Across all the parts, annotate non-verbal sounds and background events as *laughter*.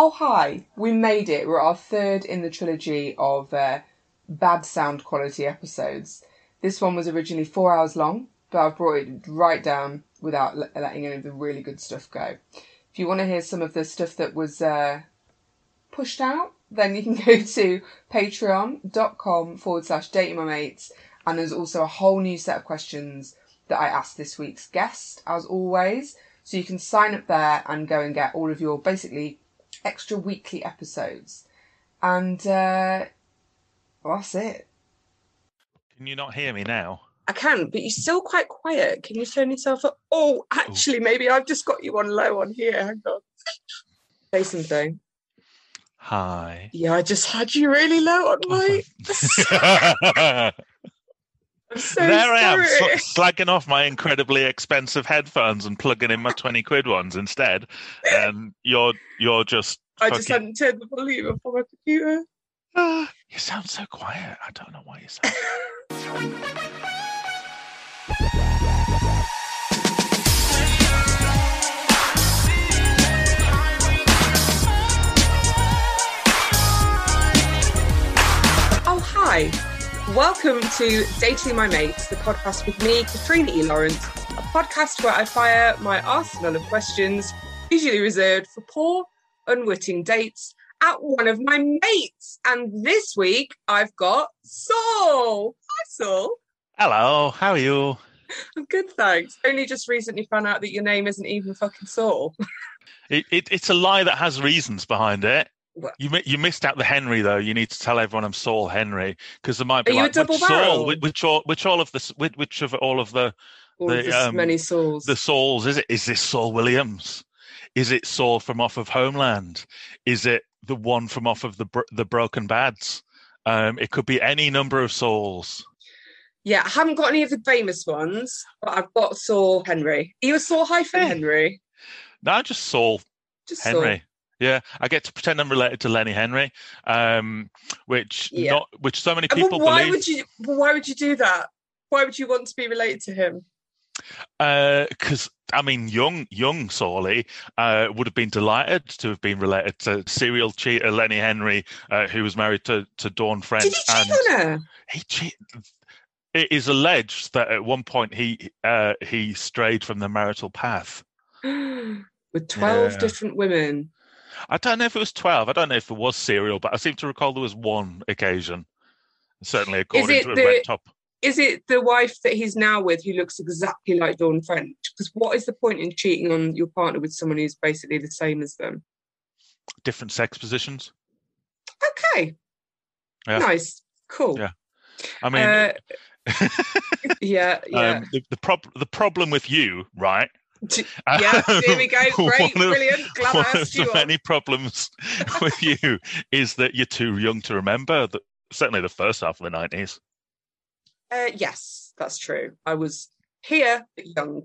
Oh, hi. We made it. We're our third in the trilogy of uh, bad sound quality episodes. This one was originally four hours long, but I've brought it right down without le- letting any of the really good stuff go. If you want to hear some of the stuff that was uh, pushed out, then you can *laughs* go to patreon.com forward slash dating my mates. And there's also a whole new set of questions that I asked this week's guest, as always. So you can sign up there and go and get all of your basically extra weekly episodes. And uh, well, that's it. Can you not hear me now? I can, but you're still quite quiet. Can you turn yourself up? Oh, actually, maybe I've just got you on low on here. Hang on. Say something. Hi. Yeah, I just had you really low on my. *laughs* *laughs* So there I am, sorry. sl- slagging off my incredibly expensive headphones and plugging in my twenty quid ones instead, and you're you're just. I just hadn't turned the volume up on my computer. Ah, *sighs* you sound so quiet. I don't know why you sound. *laughs* Oh, hi. Welcome to Dating My Mates, the podcast with me, Katrina E. Lawrence, a podcast where I fire my arsenal of questions, usually reserved for poor, unwitting dates, at one of my mates. And this week, I've got Saul. Hi, Saul. Hello, how are you? I'm good, thanks. Only just recently found out that your name isn't even fucking Saul. *laughs* It, it, it's a lie that has reasons behind it. What? You you missed out the Henry though. You need to tell everyone I'm Saul Henry because there might be Are you a like double which Saul, which, which all which all of the which, which of all of the All The, of um, many Sauls. the Sauls is it? Is this Saul Williams? Is it Saul from off of Homeland? Is it the one from off of the the Broken Bads? Um, it could be any number of Sauls. Yeah, I haven't got any of the famous ones, but I've got Saul Henry. Are you a Saul hyphen Henry? No, just Saul Just Saul. Yeah, I get to pretend I'm related to Lenny Henry, um, which Yeah. not which so many Uh, people why believe. would you? Why would you do that? Why would you want to be related to him? because I mean, young young Sawley uh, would have been delighted to have been related to serial cheater Lenny Henry, uh, who was married to to Dawn French. Did he cheat and on her? he cheat. It is alleged that at one point he uh, he strayed from the marital path. *gasps* With twelve Yeah. different women. I don't know if it was twelve. I don't know if it was serial, but I seem to recall there was one occasion. Certainly, according to a the- red top. Is it the wife that he's now with who looks exactly like Dawn French? Because what is the point in cheating on your partner with someone who's basically the same as them? different sex positions. Okay. Yeah. Nice. Cool. Yeah. I mean, Uh, yeah, *laughs* yeah. um, the the, prob- the problem with you, right? *laughs* Yeah, here we go. *laughs* Great, One of- brilliant. Glad I one of the many problems *laughs* with you is that you're too young to remember. The, certainly, the first half of the nineties. Uh, yes, that's true. I was here, but young.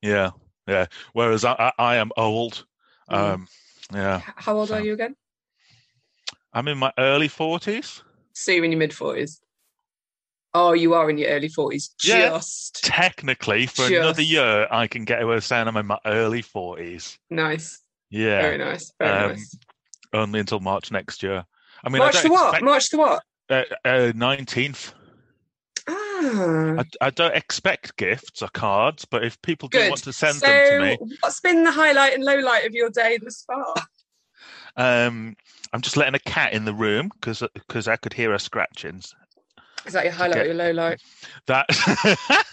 Yeah, yeah. Whereas I, I, I am old. Mm. Um, yeah, How old are you again? I'm in my early forties. So you're in your mid 40s. Oh, you are in your early 40s. Yeah. Just Technically, for another year, I can get away with saying I'm in my early forties. nice. Yeah, Very nice. Very Um, nice. only until March next year. I mean, March I the what? expect March the what? uh, nineteenth. Ah, I, I don't expect gifts or cards, but if people do good. want to send so, them to me, what's been the highlight and low light of your day thus far? um, I'm just letting a cat in the room because because I could hear her scratching. Is that your highlight Okay. or your low light? That *laughs*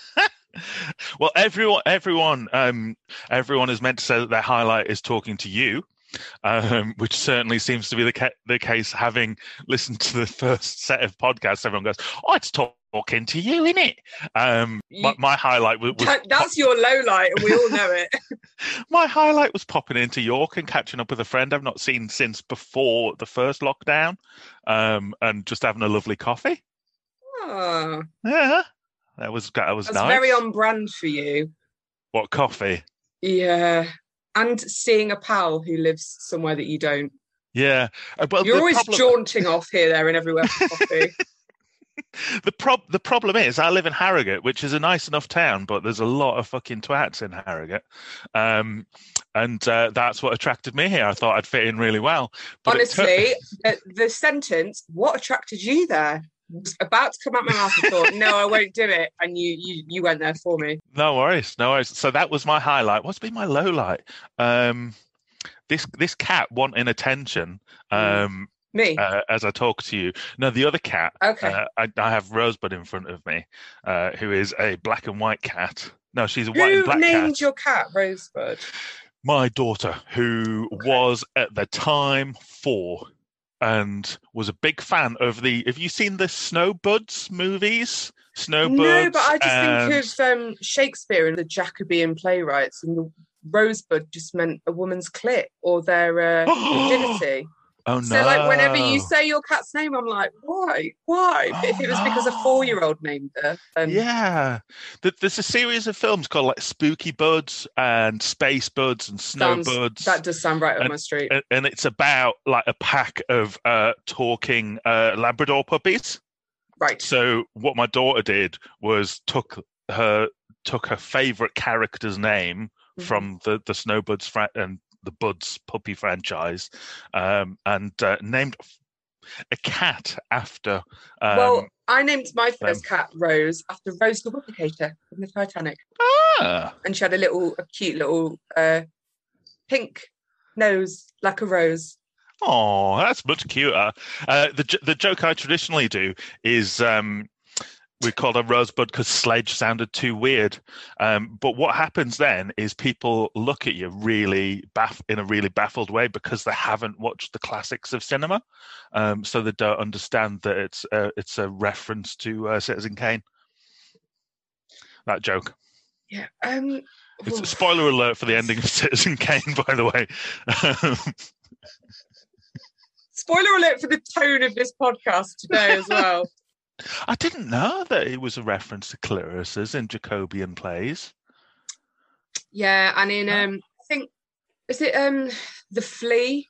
well, everyone, everyone, um, everyone is meant to say that their highlight is talking to you, um, which certainly seems to be the ca- the case. Having listened to the first set of podcasts, everyone goes, "Oh, it's talking to you, isn't it?" Um, my, You- my highlight was, was That- that's your low light, and we all know it. *laughs* my highlight was popping into York and catching up with a friend I've not seen since before the first lockdown, um, and just having a lovely coffee. Ah, Yeah, that was that was that's nice. very on brand for you. What coffee? Yeah. And seeing a pal who lives somewhere that you don't. Yeah, Uh, well, You're always problem- jaunting off here, there, and everywhere for coffee. *laughs* the prob the problem is I live in Harrogate, which is a nice enough town, but there's a lot of fucking twats in Harrogate, um, and uh, that's what attracted me here. I thought I'd fit in really well. But it tur- Honestly, the, the sentence "What attracted you there?" Was about to come out my mouth. I thought, "No, I won't do it," and you you you went there for me. no worries, no worries. So that was my highlight. What's been my low light? Um, this this cat wanting attention. Mm. Um, Me. uh, as I talk to you. No, the other cat. Okay. Uh, I, I have Rosebud in front of me, uh, who is a black and white cat. No, she's a white and Who black named cat. your cat Rosebud? My daughter, who Okay. was at the time four and was a big fan of the. Have you seen the Snowbuds movies? Snowbuds. No, but I just and- think of um, Shakespeare and the Jacobean playwrights, and the rosebud just meant a woman's clit or their uh, *gasps* virginity. Oh no! So, like, whenever you say your cat's name, I'm like, why? Why? But *gasps* if Oh, it was because a four year old named her, then Yeah, Th- there's a series of films called like Spooky Buds and Space Buds and Snow Sounds- Buds. that does sound right up And- my street. and, it's about like a pack of uh, talking uh, Labrador puppies. right. So what my daughter did was took her took her favorite character's name Mhm. from the the Snowbuds fra- and the Buds puppy franchise, um, and uh, named a cat after. Um, well, I named my first um, cat Rose after Rose the Replicator from the Titanic, ah, and she had a little, a cute little uh, pink nose like a rose. Oh, that's much cuter. Uh, the the joke I traditionally do is um, we called her Rosebud because Sledge sounded too weird. Um, but what happens then is people look at you really baff- in a really baffled way because they haven't watched the classics of cinema, um, so they don't understand that it's uh, it's a reference to uh, Citizen Kane. That joke. Yeah. Um. It's a spoiler alert for the ending of *laughs* Citizen Kane, by the way. *laughs* Spoiler alert for the tone of this podcast today as well. *laughs* I didn't know that it was a reference to Clarissa's in Jacobean plays. Yeah, and in um, I think is it um, the flea,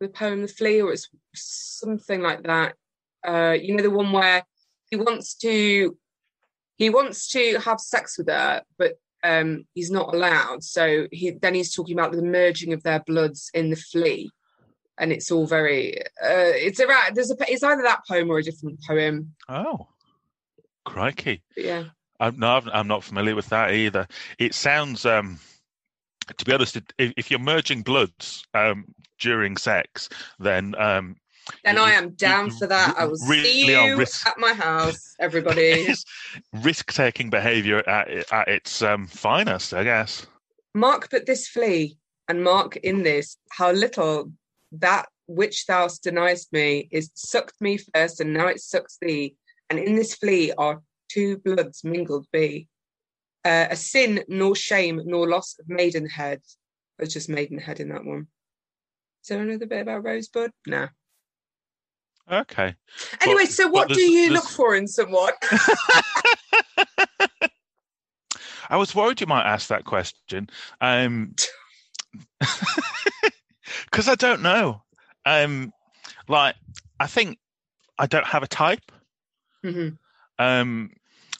the poem "The Flea," or it's something like that. Uh, you know, the one where he wants to he wants to have sex with her, but um, he's not allowed. So he then he's talking about the merging of their bloods in the flea, and it's all very. Uh, it's around. There's a. It's either that poem or a different poem. Oh, crikey! But yeah. I'm, no, I'm not familiar with that either. It sounds, um, to be honest, if, if you're merging bloods um, during sex, then um, And I am down for that. I will really see you risk- at my house, *laughs* everybody. risk-taking behaviour at, at its um, finest, I guess. Mark but this flea, and mark in this how little that which thou deniest me is sucked me first, and now it sucks thee. And in this flea are two bloods mingled be. Uh, a sin nor shame nor loss of maidenhead. There's just maidenhead in that one. Is there another bit about Rosebud? No. Okay. Anyway, But- so what do you there's- look for in someone? *laughs* *laughs* I was worried you might ask that question. Um, *laughs* because I don't know. Um, like, I think I don't have a type. Mhm. Um,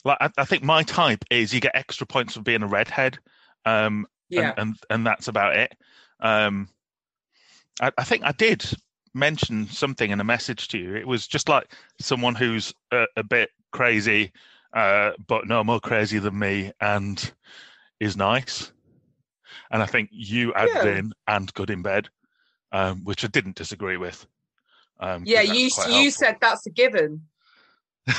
like, I, I think my type is you get extra points for being a redhead. Um, Yeah. and, and and that's about it. Um, I, I think I did mention something in a message to you. It was just like someone who's a, a bit crazy, uh, but no more crazy than me, and is nice. And I think you added Yeah. in and good in bed, um, which I didn't disagree with. Um, yeah, you you helpful. said that's a given. *laughs*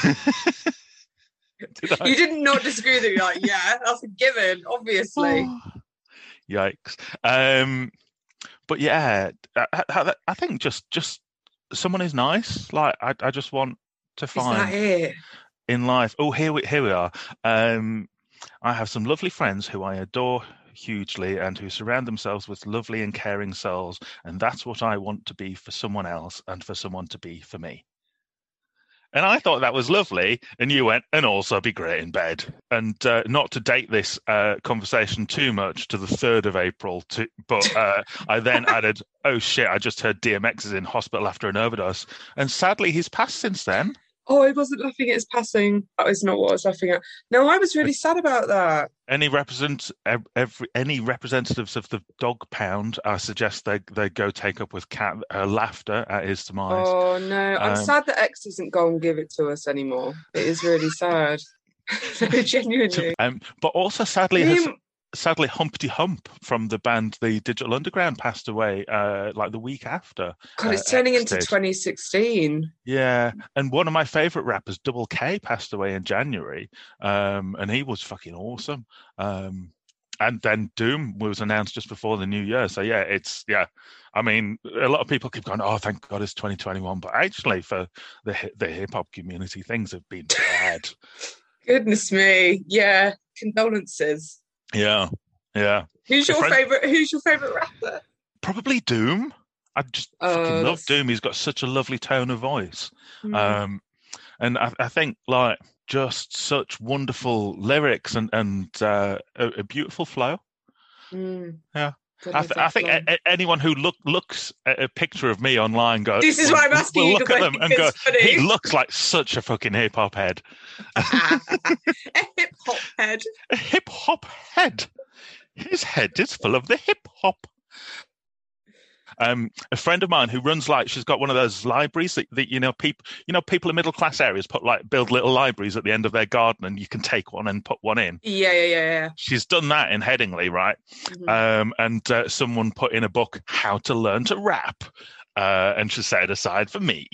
Did You did not disagree with it. You're like, yeah, that's a given, obviously. *sighs* Yikes. Um, but yeah, I, I, I think just just someone is nice. Like I, I just want to Is that find it? in life. Oh, here we here we are. Um, I have some lovely friends who I adore hugely and who surround themselves with lovely and caring souls, and that's what I want to be for someone else and for someone to be for me. And I thought that was lovely, and you went, and also be great in bed. And uh, not to date this uh, conversation too much to the third of April, to, but uh, I then *laughs* added, "Oh shit! I just heard DMX is in hospital after an overdose, and sadly he's passed since then." Oh, I wasn't laughing at his passing. That was not what I was laughing at. No, I was really sad about that. Any represent every any representatives of the dog pound, I suggest they they go take up with Cat her laughter at his demise. Oh no, I'm Um, sad that X doesn't go and give it to us anymore. It is really sad. *laughs* *laughs* Genuinely. Um, but also sadly, has, sadly, Humpty Hump from the band The Digital Underground passed away uh, like the week after. God, it's uh, turning X into did. 2016. Yeah, and one of my favorite rappers, Double K, passed away in January, um, and he was fucking awesome. Um, and then Doom was announced just before the new year, so yeah, it's yeah. I mean, a lot of people keep going, "Oh, thank God it's 2021," but actually, for the the hip hop community, things have been bad. *laughs* Goodness me. Yeah. Condolences. Yeah, yeah. Who's your friend- favorite? Who's your favorite rapper? Probably Doom. I just Oh, fucking love Doom. He's got such a lovely tone of voice. Hmm. um, and I, I think like just such wonderful lyrics and and uh, a, a beautiful flow. Mm. yeah. I, th- I think a- a- anyone who look looks at a picture of me online goes, This is why I'm asking will you, look at them and go, he looks like such a fucking hip hop *laughs* head, a hip hop head. a hip hop head. His head is full of the hip hop. Um, a friend of mine who runs like she's got one of those libraries that, that you know people you know people in middle class areas put like build little libraries at the end of their garden and you can take one and put one in. Yeah, yeah, yeah, yeah. She's done that in Headingley, right? Mhm. Um, and uh, someone put in a book how to learn to rap, uh, and she set it aside for me.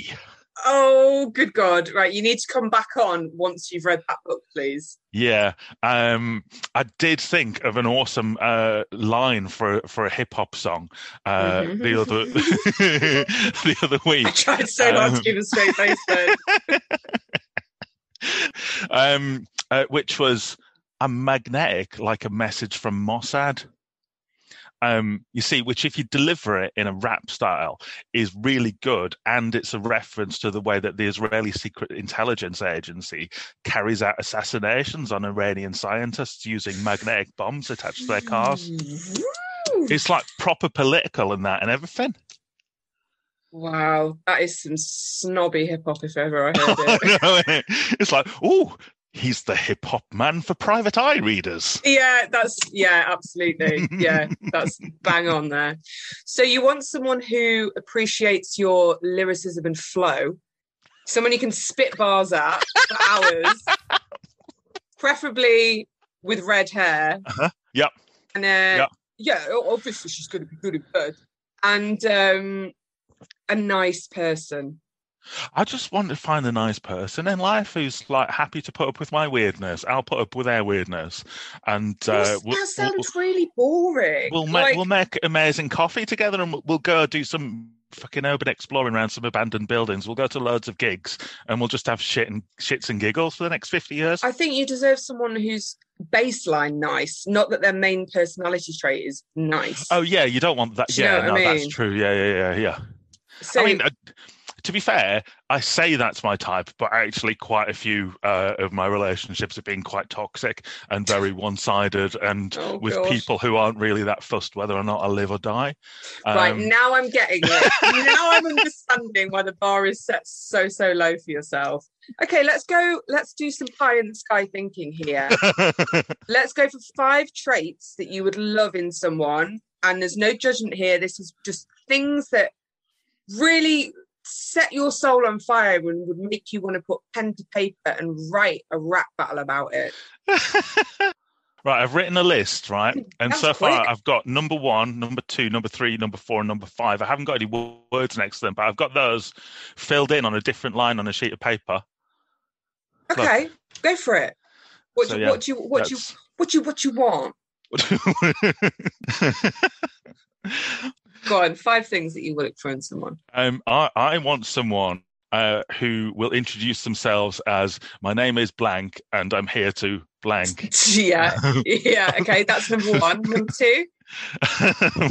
Oh, good God. Right. You need to come back on once you've read that book, please. Yeah, um, I did think of an awesome uh, line for for a hip hop song uh, Mhm. the other *laughs* the other I week. tried so hard to Um, keep a straight face then. *laughs* um, uh, which was I'm magnetic like a message from Mossad. Um, you see, which if you deliver it in a rap style is really good, and it's a reference to the way that the Israeli Secret Intelligence Agency carries out assassinations on Iranian scientists using magnetic bombs attached to their cars. It's like proper political and that and everything. Wow, that is some snobby hip hop if ever I heard it. *laughs* it's like, oh, he's the hip hop man for private eye readers. yeah, that's yeah, absolutely. Yeah, *laughs* that's bang on there. So you want someone who appreciates your lyricism and flow, someone you can spit bars at for *laughs* hours, preferably with red hair. Uh-huh. Yep. And uh, Yep. yeah, obviously she's going to be good in bed. And um, a nice person. I just want to find a nice person in life who's like happy to put up with my weirdness. I'll put up with their weirdness, and uh, we'll, that we'll, sounds really boring. we'll, make Like- we'll make amazing coffee together, and we'll, we'll go do some fucking urban exploring around some abandoned buildings. We'll go to loads of gigs, and we'll just have shit and shits and giggles for the next fifty years. I think you deserve someone who's baseline nice, not that their main personality trait is nice. Oh yeah, you don't want that. Do Yeah, what I no, mean? that's true. Yeah, yeah, yeah, yeah. so I mean, uh, to be fair, I say that's my type, but actually, quite a few uh, of my relationships have been quite toxic and *laughs* very one-sided, and Oh, with gosh. people who aren't really that fussed whether or not I live or die. right Um, now I'm getting it. *laughs* now I'm understanding why the bar is set so so low for yourself. Okay, let's go. Let's do some pie in the sky thinking here. *laughs* let's go for five traits that you would love in someone. And there's no judgment here. This is just things that really set your soul on fire and would make you want to put pen to paper and write a rap battle about it. *laughs* right, I've written a list, right, *laughs* and That's so far quick. I've got number one, number two, number three, number four, and number five. I haven't got any words next to them, but I've got those filled in on a different line on a sheet of paper. Look. Okay, go for it. What So, do, yeah, what do you what do you what you what you want? *laughs* Go on, five things that you would look for in someone. um, I, I want someone uh, who will introduce themselves as my name is blank and I'm here to blank. *laughs* yeah, yeah. Okay, that's number *laughs* one. Number two. *laughs*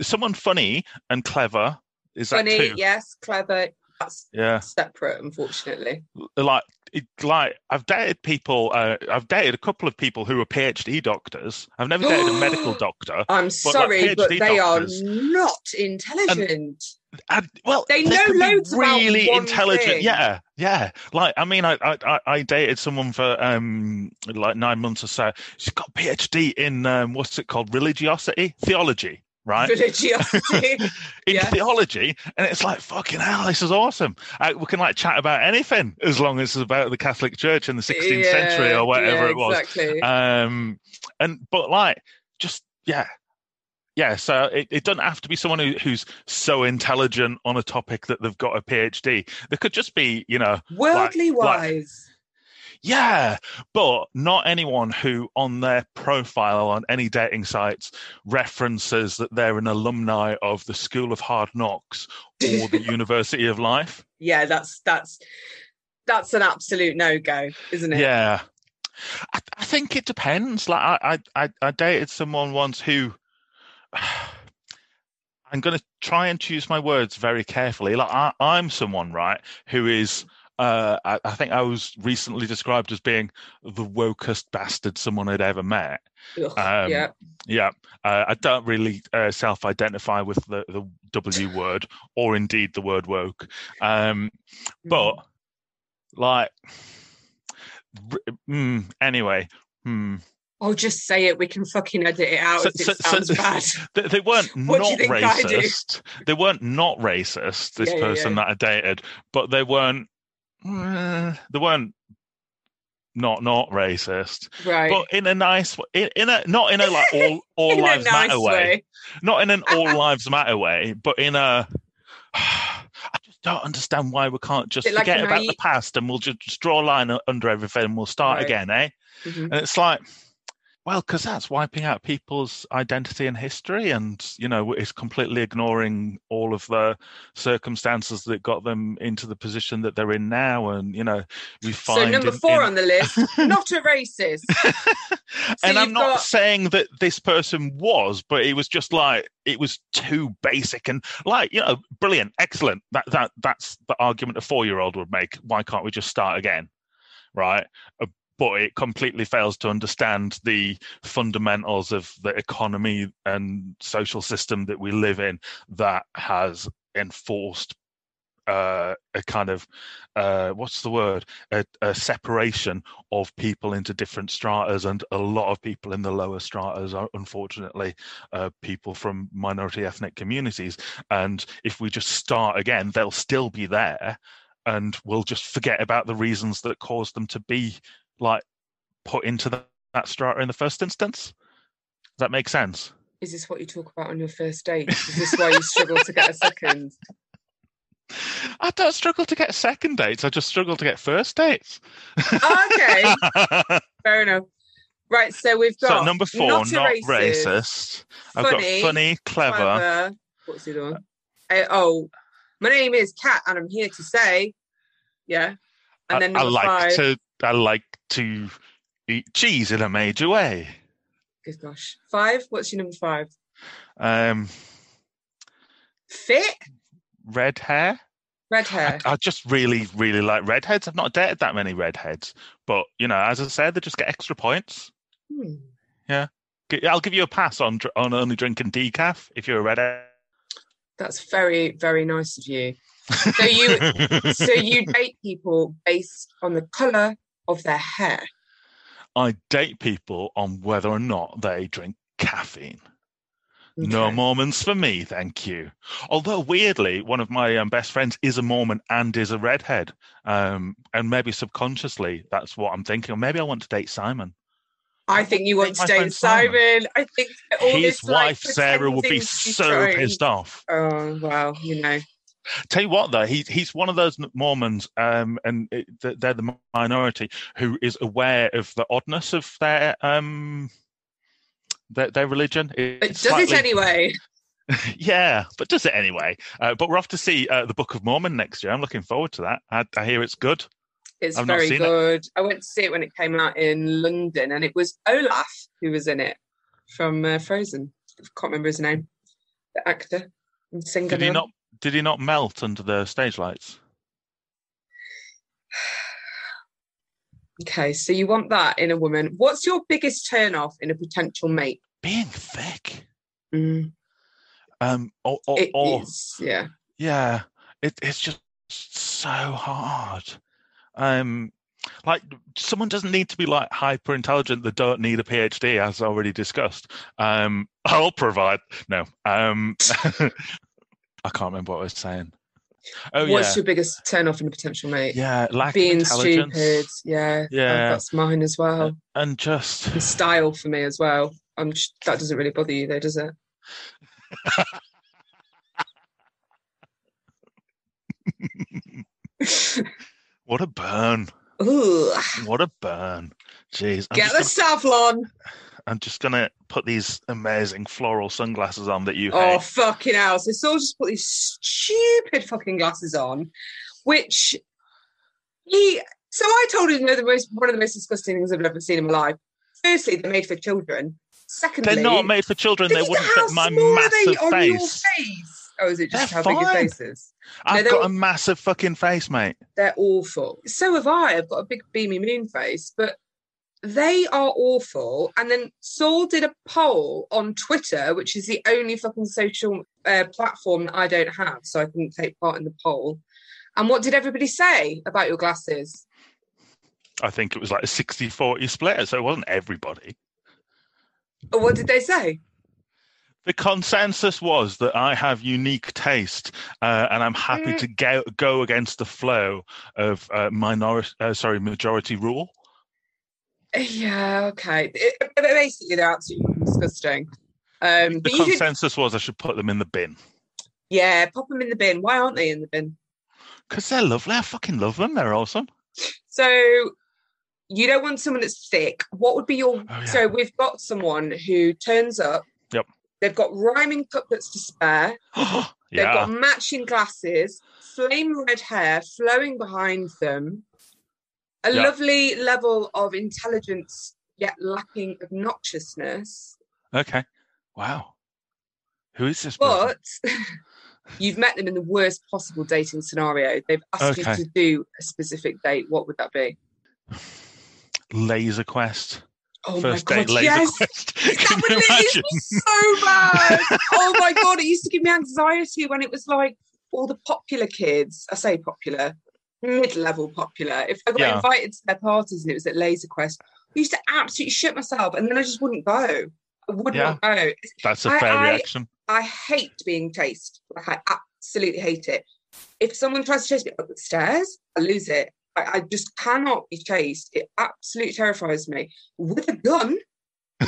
someone funny and clever. Is that Funny, yes, clever. That's Yeah. separate, unfortunately. Like it, like I've dated people. Uh, I've dated a couple of people who are PhD doctors. I've never dated a *gasps* medical doctor. I'm like, sorry, but they doctors- are not intelligent. And, well, They know loads about really intelligent. thing. Yeah, yeah. Like I mean, I, I I- I dated someone for um like nine months or so. She's got a PhD in um, what's it called, religiosity, theology, right? Religiosity. *laughs* in Yeah. theology, and it's like fucking hell. This is awesome. Uh, we can like chat about anything as long as it's about the Catholic Church in the 16th century or whatever yeah, it was. Um, and but like just yeah, yeah. So it, it doesn't have to be someone who, who's so intelligent on a topic that they've got a PhD. They could just be, you know, Worldly like- wise. Yeah, but not anyone who on their profile on any dating sites references that they're an alumni of the School of Hard Knocks or the *laughs* University of Life. yeah, that's that's that's an absolute no go, isn't it? Yeah. I, I think it depends. Like I, I, I, I dated someone once who *sighs* I'm going to try and choose my words very carefully. Like I, I'm someone, right, who is. Uh, I, I think I was recently described as being the wokest bastard someone had ever met. Ugh, Um, yeah. Yeah, uh, I don't really uh, self-identify with the, the W *sighs* word or indeed the word woke. Um, but like, r- mm, anyway, hmm. I'll just say it. We can fucking edit it out So- if it so- so- sounds *laughs* bad. they, they weren't *laughs* What do you not think I do? racist. They weren't not racist. This Yeah, yeah, person yeah. that I dated, but they weren't. Eh, they weren't not not racist, Right. but in a nice, w- in, in a not in a like all *laughs* all In lives nice matter way. not in an *laughs* all lives matter way, but in a. *sighs* I just don't understand why we can't just like forget about the past and we'll just, just draw a line under everything and we'll start Right. again, eh? Mhm. And it's like, well, because that's wiping out people's identity and history, and you know, it's completely ignoring all of the circumstances that got them into the position that they're in now. And you know, we find So number in- four in- on the list, *laughs* not a racist. *laughs* and I'm not got- saying that this person was, but it was just like it was too basic and like you know, brilliant, excellent. That that that's the argument a four year old would make. Why can't we just start again, right? But it completely fails to understand the fundamentals of the economy and social system that we live in that has enforced uh, a kind of uh, what's the word? A, a separation of people into different stratas and a lot of people in the lower stratas are unfortunately uh, people from minority ethnic communities. And if we just start again they'll still be there and we'll just forget about the reasons that caused them to be like put into that, that strata in the first instance does that make sense Is this what you talk about on your first date? Is this why you struggle to get a second? I don't struggle to get second dates. I just struggle to get first dates. okay, *laughs* fair enough. Right, so we've got so number four, not, not, racist, racist. I've funny, got funny, clever. clever. What's the other one? Uh, oh, my name is Kat, and I'm here to say, yeah. And then I, I like five. to. I like to eat cheese in a major way. Good gosh, five. What's your number five? Um, Fit, red hair. red hair. I just really, really like redheads. I've not dated that many redheads, but you know, as I said, they just get extra points. Hmm. I'll give you a pass on on only drinking decaf if you're a redhead. That's very, very nice of you. So you, *laughs* so you date people based on the color of their hair. I date people on whether or not they drink caffeine. No Mormons for me, thank you. Although weirdly, one of my um, best friends is a Mormon and is a redhead, um, and maybe subconsciously that's what I'm thinking. Or maybe I want to date Simon. I think you want to date Simon. Simon. I think all His this, like, wife Sarah would be so pissed off. Oh well, you know. Tell you what, though, he's he's one of those Mormons, um, and it, they're the minority who is aware of the oddness of their um their, their religion. But It's does slightly- it anyway? *laughs* yeah, but does it anyway. Uh, but we're off to see uh, the Book of Mormon next year. I'm looking forward to that. I, I hear it's good. It's I've very seen it. good. I went to see it when it came out in London, and it was Olaf who was in it from uh, Frozen. I can't remember his name. The actor and singer. Did he not? Did he not melt under the stage lights? *sighs* Okay, so you want that in a woman. What's your biggest turn off in a potential mate? Being thick. Mm, Um, or, or, it or is, yeah. yeah, it, it's just so hard. Um, like someone doesn't need to be like hyper intelligent. They don't need a PhD, as already discussed. Um, *laughs* I'll provide. No, um, *laughs* I can't remember what I was saying. Oh What's yeah, your biggest turn off in a potential mate? yeah, lack Being of intelligence, stupid, yeah. Uh, yeah. that's mine as well. and just And style for me as well. I'm that doesn't really bother you though, does it? *laughs* what a burn! Ooh, What a burn! Jeez, I'm get the just, Savlon. I'm just gonna put these amazing floral sunglasses on that you Oh hate. fucking hell! So Saul just put these stupid fucking glasses on, which he. So I told him they're the most one of the most disgusting things I've ever seen in my life. Firstly, they're made for children. Secondly, They're not made for children. They wouldn't fit my small are they massive face. face. Oh, is it just They're how big your fine. face is? I've they're- got a massive fucking face, mate. They're awful. So have I. I've got a big beamy moon face, but they are awful. And then Saul did a poll on Twitter, which is the only fucking social uh, platform that I don't have, so I couldn't take part in the poll. And what did everybody say about your glasses? I think it was like a 60 40 split, so it wasn't everybody. What did they say? The consensus was that I have unique taste, uh, and I'm happy Mm. to go, go against the flow of uh, minority, uh, sorry, majority rule. Yeah, okay. It- but basically, they're absolutely disgusting. Um, The you could, consensus was I should put them in the bin yeah, pop them in the bin. Why aren't they in the bin? because they're lovely. I fucking love them. They're awesome. So you don't want someone that's thick. What would be your? Oh, yeah. So we've got someone who turns up. Yep. They've got rhyming couplets to spare. *gasps* They've got matching glasses, flame red hair flowing behind them, a Yeah. lovely level of intelligence yet lacking obnoxiousness. okay. Wow. Who is this? But *laughs* you've met them in the worst possible dating scenario. They've asked Okay. you to do a specific date. What would that be? *sighs* Laser Quest. Oh First my date god, Laser yes! Quest. *laughs* That would it so bad. *laughs* oh my god, it used to give me anxiety when it was like all the popular kids. I say popular, mid-level popular. If I got Yeah. invited to their parties and it was at Laser Quest, I used to absolutely shit myself, and then I just wouldn't go. I would not go. That's a I- fair I- reaction. I hate being chased. Like I absolutely hate it. If someone tries to chase me up the stairs, I lose it. I, I just cannot be chased. It absolutely terrifies me. With a gun,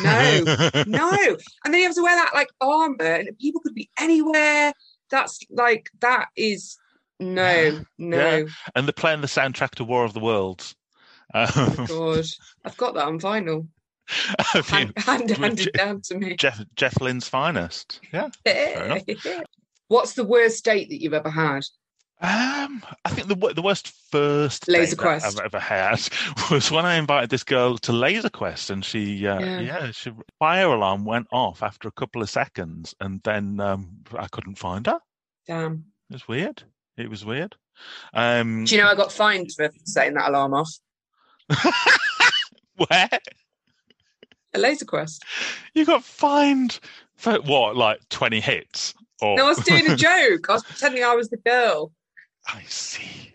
no, *laughs* no. And then you have to wear that like armor, and people could be anywhere. That's like that is no, Yeah, no. and they're playing the soundtrack to War of the Worlds. Um, God, *laughs* I've got that on vinyl, hand, hand, handed you- down to me. Jeff Jeff Lynne's finest. Yeah. *laughs* What's the worst date that you've ever had? Um, I think the the worst first Laser Quest. I've ever had *laughs* was when I invited this girl to Laser Quest, and she, uh, Yeah. yeah, she fire alarm went off after a couple of seconds, and then um, I couldn't find her. Damn. It was weird. It was weird. Um, Do you know I got fined for setting that alarm off? *laughs* where A laser quest. you got fined for what, like twenty hits? Or No, I was doing a *laughs* joke. I was pretending I was the girl. I see.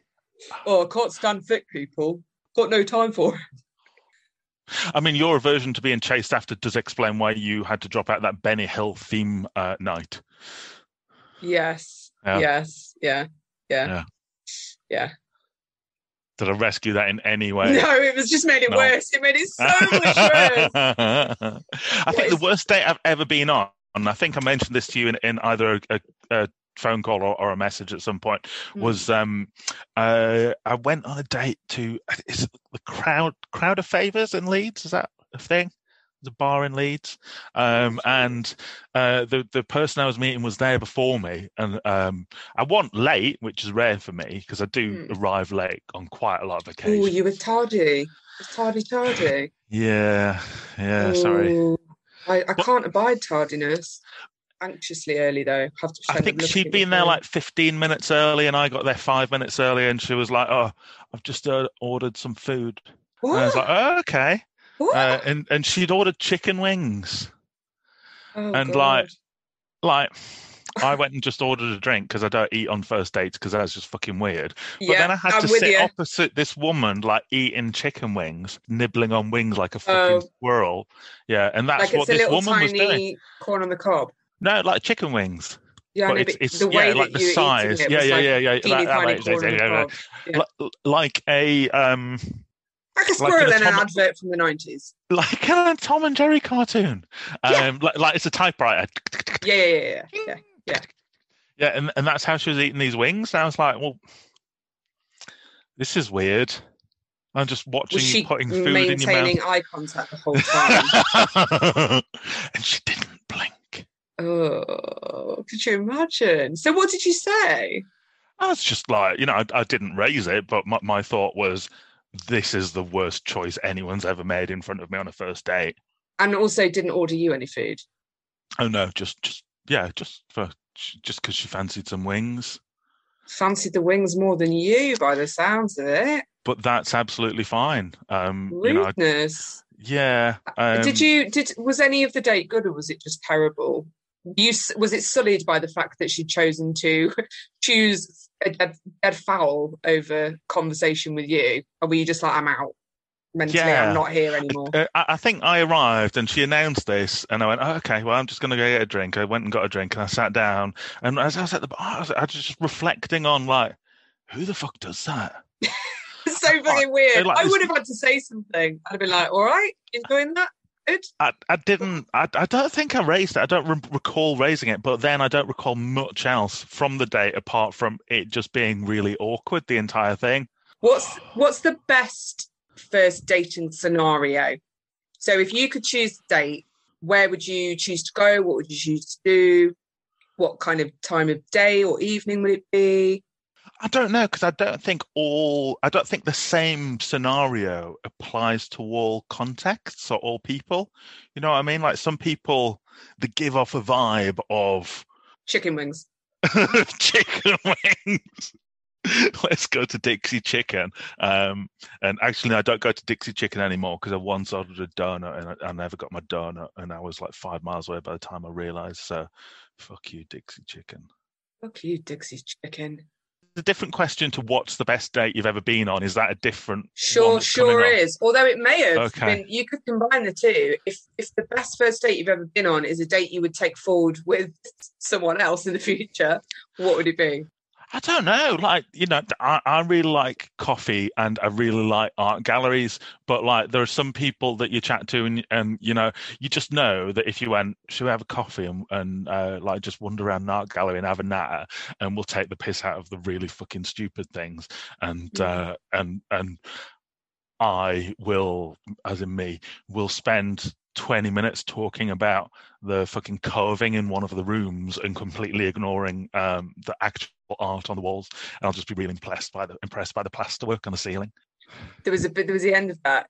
Oh, I can't stand thick people. Got no time for it. I mean, your aversion to being chased after does explain why you had to drop out that Benny Hill theme uh, night. Yes. Yeah. Yes. Yeah. Yeah. Yeah. Yeah. Did I rescue that in any way? No, it was just made it No. worse. It made it so much worse. *laughs* I think is- the worst date I've ever been on, and I think I mentioned this to you in, in either a, a, a phone call or, or a message at some point, Hmm. was um, uh, I went on a date to is the crowd Crowd of Favours in Leeds. Is that a thing? A bar in Leeds, um, and uh, the the person I was meeting was there before me, and um, I want late, which is rare for me because I do Hmm. arrive late on quite a lot of occasions. Oh, you were tardy. Tardy, tardy. Yeah, yeah. Sorry. I, I can't abide tardiness. Anxiously early though. I think she'd been there like 15 minutes early, and I got there five minutes early, and she was like, "Oh, I've just uh, ordered some food." What? And I was like, oh, okay. Uh, and and she'd ordered chicken wings, Oh, and God. like, like. I went and just ordered a drink because I don't eat on first dates because that's just fucking weird. But yeah, then I had I'm to sit you. opposite this woman, like eating chicken wings, nibbling on wings like a fucking Oh. squirrel. Yeah, and that's like what this woman was doing. corn on the cob. No, like chicken wings. Yeah, but know, it's, it's the way yeah, that like the size. it Yeah, yeah, like yeah, yeah, teeny that- that tiny makes sense, corn on yeah, the yeah. Yeah. yeah. Like a um, Like a Like squirrel an in an atomic- advert from the nineties. like a Tom and Jerry cartoon. Yeah. Um, like, like it's a typewriter. Yeah, yeah, yeah, yeah. yeah. Yeah, and, and that's how she was eating these wings. And I was like, well, this is weird. I'm just watching Was she putting food in your maintaining eye contact the whole time? *laughs* and she didn't blink. oh, could you imagine? So, what did you say? I was just like, you know, I, I didn't raise it, but my, my thought was, this is the worst choice anyone's ever made in front of me on a first date. And also, didn't order you any food. Oh no, just, just, yeah, just for, just because she fancied some wings. Fancied the wings more than you, by the sounds of it. But that's absolutely fine. Um, you know, Rudeness. yeah. Um, did you? Did was any of the date good, or was it just terrible? You was it sullied by the fact that she'd chosen to *laughs* choose a dead, dead fowl over conversation with you, or were you just like, I'm out mentally, Yeah. I'm not here anymore? Uh, I I think I arrived and she announced this, and I went, oh, "Okay, well, I'm just going to go get a drink." I went and got a drink, and I sat down, and as I was at the bar, I was, I was just reflecting on like, who the fuck does that? *laughs* It's so fucking weird. like I would have had to say something. I'd have been like, "All right, enjoying that." Good. I, I didn't. I, I don't think I raised it. I don't re- recall raising it, but then I don't recall much else from the date apart from it just being really awkward. The entire thing. What's what's the best first dating scenario? So if you could choose a date, where would you choose to go? What would you choose to do? What kind of time of day or evening would it be? I don't know because I don't think all. I don't think the same scenario applies to all contexts or all people. You know what I mean? Like some people, they give off a vibe of Chicken wings. *laughs* *laughs* chicken wings. *laughs* Let's go to Dixie Chicken. Um, and actually, I don't go to Dixie Chicken anymore because I once ordered a donut and I, I never got my donut, and I was like five miles away by the time I realised. So, fuck you, Dixie Chicken. Fuck you, Dixie chicken. It's a different question to what's the best date you've ever been on? Is that a different? Sure, sure up? is. Although it may have Okay. been, you could combine the two. If if the best first date you've ever been on is a date you would take forward with someone else in the future, what would it be? I don't know. Like, you know, I, I really like coffee and I really like art galleries, but like there are some people that you chat to and, and you know, you just know that if you went, should we have a coffee and, and uh, like just wander around an art gallery and have a natter and we'll take the piss out of the really fucking stupid things and, Mhm. uh, and, and I will, as in me, will spend 20 minutes talking about the fucking carving in one of the rooms and completely ignoring um, the actual art on the walls. And I'll just be really impressed by the impressed by the plasterwork on the ceiling. There was a bit. There was the end of that.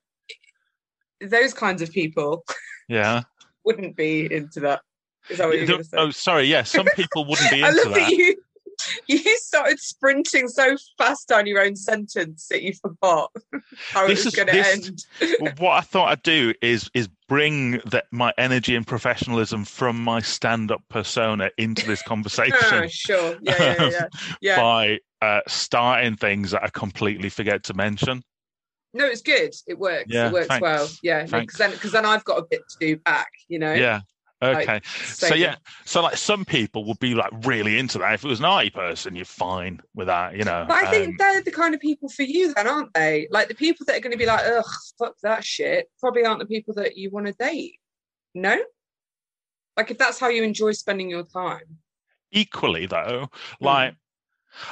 Those kinds of people Yeah. *laughs* wouldn't be into that. Is that what you're going to say? oh, sorry. Yeah, some people wouldn't be *laughs* I into love that. that you *laughs* you started sprinting so fast down your own sentence that you forgot *laughs* how This it was going to end. What I thought I'd do is is bring that my energy and professionalism from my stand-up persona into this Oh, conversation *laughs* sure. Yeah, yeah, yeah. yeah. by uh, starting things that I completely forget to mention. No, it's good. It works. Yeah, it works thanks. well. Yeah, because then because then I've got a bit to do back. You know. Yeah. Like, Okay. so yeah, so like some people would be like really into that. If it was an arty person, you're fine with that, you know. But I think Um, they're the kind of people for you, then, aren't they? Like the people that are going to be like, "Ugh, fuck that shit," probably aren't the people that you want to date. No. Like if that's how you enjoy spending your time. equally though, Hmm. like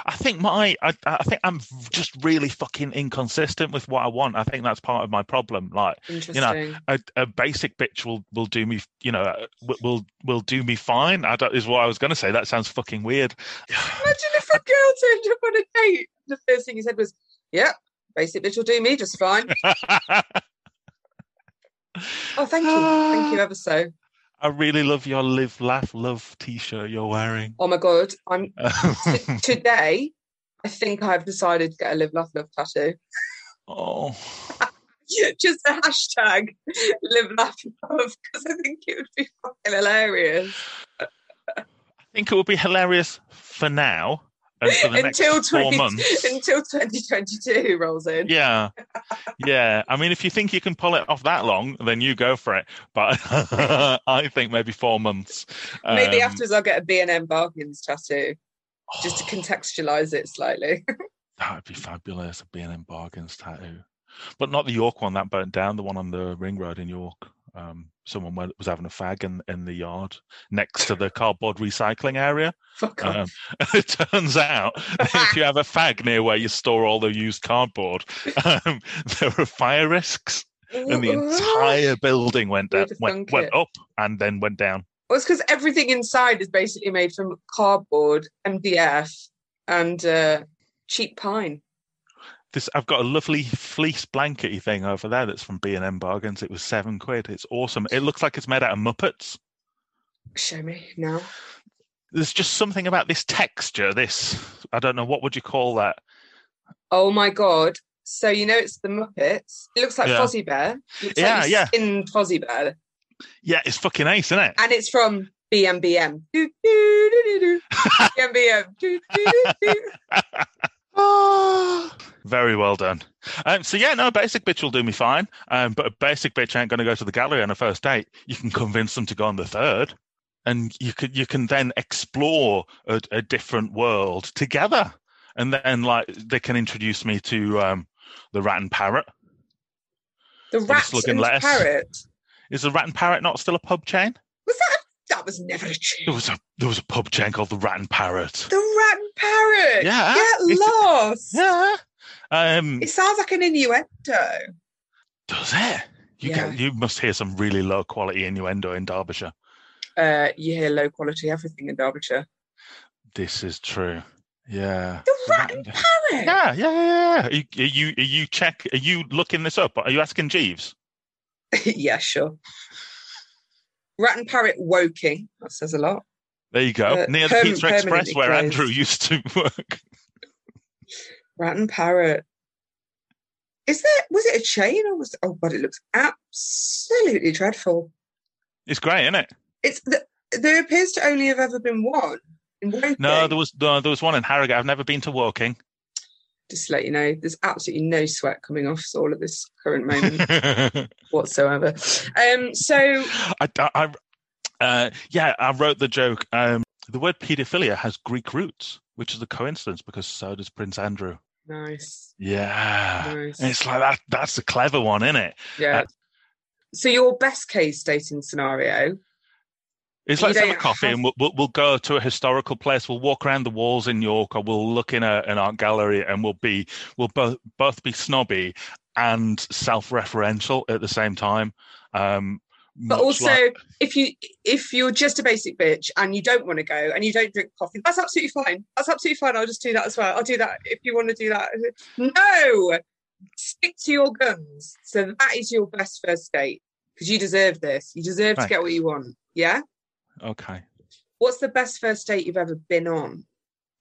I think my I, I think I'm just really fucking inconsistent with what I want. I think that's part of my problem. Like Interesting. a, a basic bitch will will do me, you know, will will, do me fine. I don't, is what I was going to say. That sounds fucking weird. Imagine if a girl turned up on a date. The first thing you said was, "Yep, basic bitch will do me just fine." *laughs* Oh, thank you, thank you ever so. I really love your live, laugh, love T-shirt you're wearing. Oh my god, I'm *laughs* t- today. I think I've decided to get a live, laugh, love tattoo. oh, *laughs* just a hashtag live laugh love because I think it would be fucking hilarious. I think it would be hilarious for now and for the until next four 20, months. until 2022 rolls in. Yeah, *laughs* yeah. I mean, if you think you can pull it off that long, then you go for it. But *laughs* I think maybe four months. Maybe Um, afterwards I'll get a B&M bargains tattoo just to contextualize it slightly. *laughs* That would be fabulous. A B&M bargains tattoo, but not the York one that burnt down. The one on the ring road in York. Um, someone wa- was having a fag in, in the yard next to the cardboard recycling area. *laughs* Um, *laughs* it turns out *laughs* if you have a fag near where you store all the used cardboard, um, there are fire risks, and the entire building went down, went, went up, and then went down. Well, it's because everything inside is basically made from cardboard, MDF, and uh, cheap pine. This I've got a lovely fleece blankety thing over there that's from B and M Bargains. It was seven quid. It's awesome. It looks like it's made out of Muppets. Show me now. There's just something about this texture. This I don't know what would you call that. Oh my god! So you know it's the Muppets. It looks like Yeah. Fozzie Bear. It looks Yeah, like yeah. In Fozzie Bear, Yeah, it's fucking ace, isn't it? and it's from BMBM. BMBM. *laughs* *laughs* *sighs* Very well done. Um, so yeah, no, basic bitch will do me fine. Um, but a basic bitch ain't going to go to the gallery on a first date. You can convince them to go on the third, and you could you can then explore a, a different world together, and then like they can introduce me to um, the rat and parrot. The rat and lettuce. parrot. *laughs* Is the rat and parrot not still a pub chain? Was that? That was never a There was a there was a pub chain called the Rat and Parrot. The rat and parrot. Yeah, Get lost. Yeah. Um, It sounds like an innuendo. does it? You Yeah. get, you must hear some really low quality innuendo in Derbyshire. Uh, you hear low quality everything in Derbyshire. This is true. Yeah. The rat and parrot. Yeah, yeah, yeah. yeah. Are you, are you are you check? Are you looking this up? Are you asking Jeeves? *laughs* yeah, sure. Rat and parrot Woking. That says a lot. There you go. Uh, Near the Pizza Express, where closed. Andrew used to work. *laughs* Rat and parrot. Is there? Was it a chain or was? Oh God, it looks absolutely dreadful. It's great, isn't it? It's the, there appears to only have ever been one in Woking. No, there was no, there was one in Harrogate. I've never been to Woking. Just to let you know, there's absolutely no sweat coming off all at this current moment *laughs* whatsoever. Um, so I, I, uh, yeah, I wrote the joke. Um, the word paedophilia has Greek roots, which is a coincidence because so does Prince Andrew. nice, Yeah. nice. It's like that. That's a clever one, isn't it? Yeah. So your best case dating scenario, It's like have a coffee have- and we'll, we'll, we'll go to a historical place. We'll walk around the walls in York, or we'll look in a, an art gallery, and we'll be we'll both both be snobby and self-referential at the same time. Um, but also like- if you if you're just a basic bitch and you don't want to go and you don't drink coffee, that's absolutely fine. That's absolutely fine. I'll just do that as well. I'll do that if you want to do that. No, stick to your guns. So that is your best first date because you deserve this. You deserve to get what you want. Yeah. Okay. What's the best first date you've ever been on?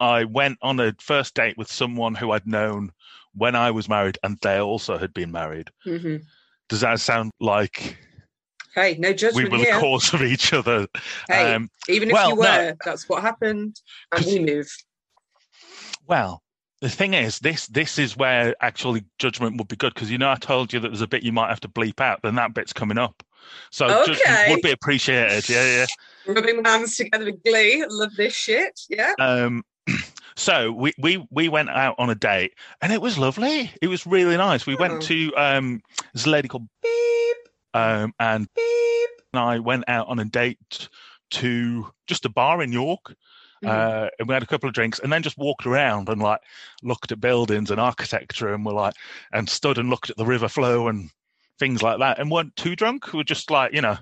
I went on a first date with someone who I'd known when I was married, and they also had been married. hmm Does that sound like Hey, no judgment. we were the cause of each other? Hey, Um, even if well, you no. were, that's what happened, and we move. Well, the thing is, this this is where actually judgment would be good because you know I told you that there's a bit you might have to bleep out. Then that bit's coming up, so Okay. would be appreciated. Yeah, yeah. Rubbing my hands together with glee. Love this shit. Yeah. Um, *clears throat* so we we we went out on a date and it was lovely. It was really nice. We Oh. went to um, there's a lady called Beep, um, and beep. I went out on a date to just a bar in York. Mhm. Uh, and we had a couple of drinks and then just walked around and like looked at buildings and architecture and were like and stood and looked at the river flow and things like that and weren't too drunk. We were just like, you know,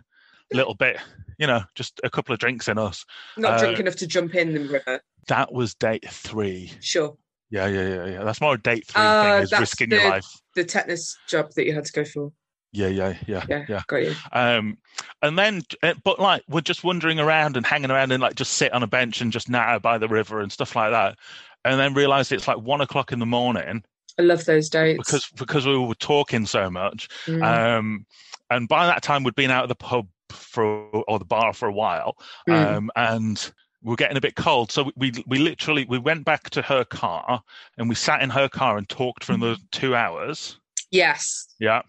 a little bit, you know, just a couple of drinks in us. Not uh, drunk enough to jump in the river. That was date three. Sure. Yeah, yeah, yeah, yeah. That's more a date three Ah, thing is risking the- your life. The tetanus job that you had to go for. Yeah, yeah, yeah, Yeah. yeah. Got you. Um, and then, uh, but like, we're just wandering around and hanging around and like just sit on a bench and just natter by the river and stuff like that. And then realized it's like one o'clock in the morning. I love those dates. because because we were talking so much. Mm. Um, and by that time, we'd been out of the pub for or the bar for a while, Mm. um, and we were getting a bit cold. So we we literally we went back to her car and we sat in her car and talked for another two hours. yes. Yeah,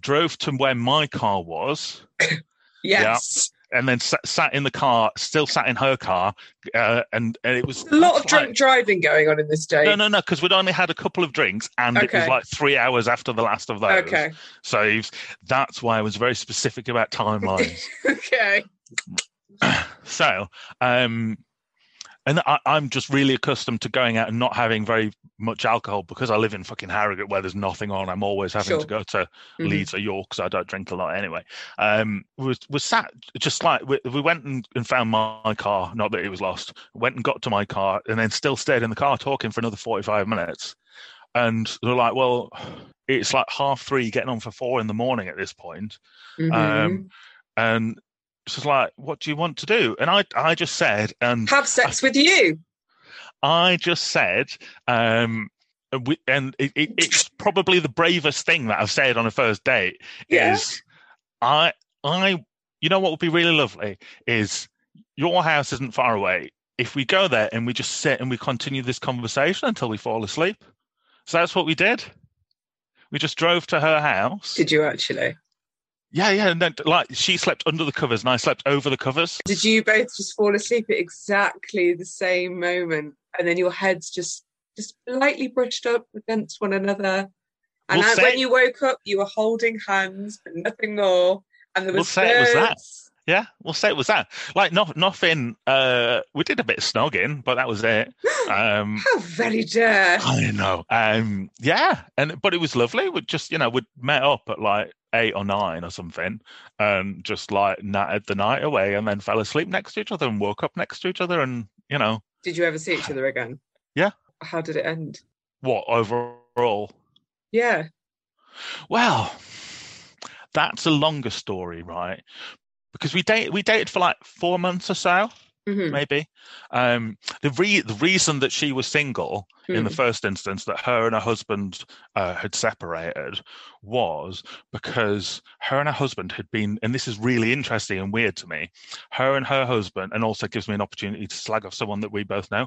drove to where my car was. *laughs* Yes. And then sat, sat in the car, still sat in her car, uh, and, and it was A lot of that's drunk driving going on in this day. no, no, no, because we'd only had a couple of drinks, and it was like three hours after the last of those. Okay. So that's why I was very specific about *laughs* timelines. Okay. *clears throat* so, um, and I, I'm just really accustomed to going out and not having very much alcohol because I live in fucking Harrogate where there's nothing on. I'm always having Sure. to go to Mhm. Leeds or York because I don't drink a lot anyway. Um, was was sat just like we, we went and, and found my car. Not that it was lost. Went and got to my car and then still stayed in the car talking for another forty five minutes. And they're like, "Well, it's like half three, getting on for four in the morning at this point." Mhm. Um, and it's like, "What do you want to do?" And I I just said, and Have sex with you. I just said, um, and we, and it, it, it's *laughs* probably the bravest thing that I've said on a first date Yeah. is I I you know what would be really lovely is your house isn't far away. If we go there and we just sit and we continue this conversation until we fall asleep. So that's what we did. We just drove to her house. Did you actually? Yeah, yeah, and then like she slept under the covers and I slept over the covers. Did you both just fall asleep at exactly the same moment, and then your heads just just lightly brushed up against one another? And We'll say- when you woke up, you were holding hands, but nothing more. And there We'll was say it was that. Yeah, we'll say it was that. Like not nothing. Uh, we did a bit of snogging, but that was it. *gasps* Um, How very dare! I know. Um, yeah, and but it was lovely. We just you know we'd met up at like eight or nine or something, and just like natted the night away, and then fell asleep next to each other and woke up next to each other, and you know Did you ever see each other again? Yeah. How did it end? what overall. Yeah. Well, that's a longer story, right? Because we date we dated for like four months or so. Mhm. maybe. Um, the re- the reason that she was single in the Mm. first instance, that her and her husband uh, had separated, was because her and her husband had been, and this is really interesting and weird to me. Her and her husband, and also gives me an opportunity to slag off someone that we both know.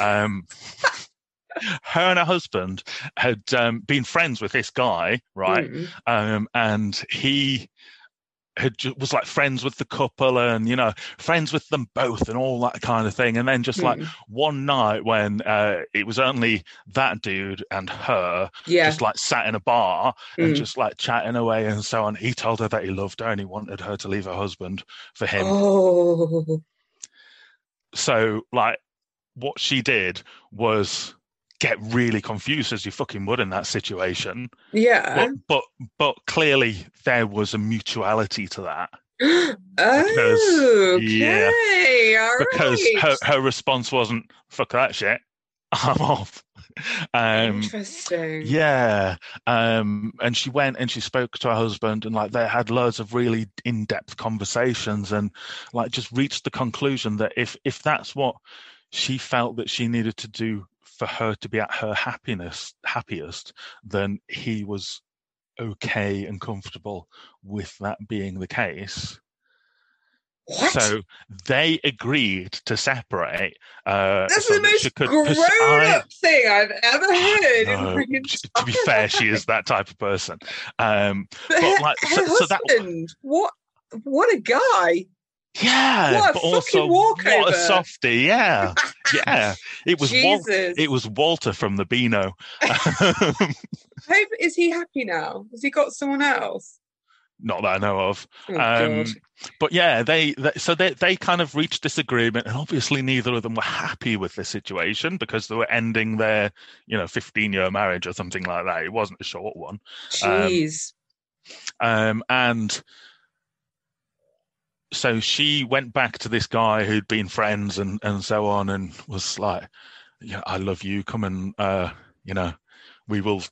Um, *laughs* her and her husband had um, been friends with this guy, right? Mm. um, and he had was like friends with the couple and you know friends with them both and all that kind of thing and then just like Mm. one night when uh, it was only that dude and her yeah. just like sat in a bar and Mm. just like chatting away and so on he told her that he loved her and he wanted her to leave her husband for him Oh. so like what she did was get really confused as you fucking would in that situation Yeah. but but but clearly there was a mutuality to that oh, *gasps* okay. yeah. All because right. her her response wasn't fuck that shit *laughs* i'm off um Interesting. yeah um and she went and she spoke to her husband and like they had loads of really in-depth conversations and like just reached the conclusion that if if that's what she felt that she needed to do for her to be at her happiness happiest then he was okay and comfortable with that being the case What? so they agreed to separate. Uh, That's so the most could grown pursue- up thing I've ever heard. No, to be fair, she is that type of person. Um, But but, her, like, her so- so that- husband, what? What a guy! Yeah, What but also fucking what a walkover. softy. Yeah, *laughs* yeah. It was Wal- it was Walter from the Beano. *laughs* Hope is he happy now? Has he got someone else? Not that I know of. Oh, Um, but yeah, they, they so they they kind of reached disagreement, and obviously neither of them were happy with the situation because they were ending their you know fifteen year marriage or something like that. It wasn't a short one. Jeez. Um, and so she went back to this guy who'd been friends and, and so on and was like, yeah, I love you. Come and, uh, you know, we will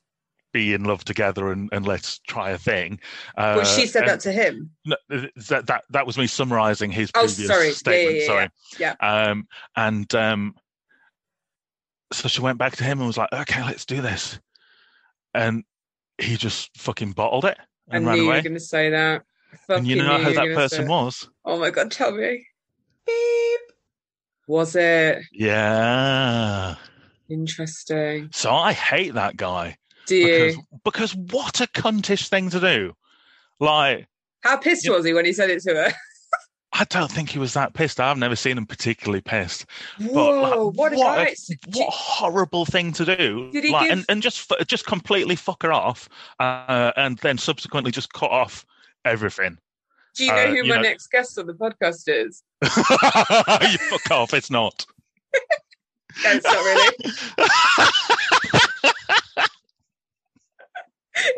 be in love together and, and let's try a thing. Uh, well, she said that to him. no, that, that, that was me summarizing his Oh, previous sorry. Statement. yeah, yeah, sorry. yeah. Um, and um, so she went back to him and was like, okay, let's do this. and he just fucking bottled it I and knew ran you were away. going to say that. And you know who that gonna say person was? Oh my god, tell me. Beep. Was it Yeah. interesting? So I hate that guy Do you? because because what a cuntish thing to do. Like How pissed Yeah. was he when he said it to her? *laughs* I don't think he was that pissed. I've never seen him particularly pissed. Whoa, like, what a what a- What a horrible thing to do! Did he like, give- and, and just just completely fuck her off, uh, and then subsequently just cut off everything. Do you know uh, who you my know- next guest on the podcast is? *laughs* you fuck off! It's not. No, it's not really. *laughs*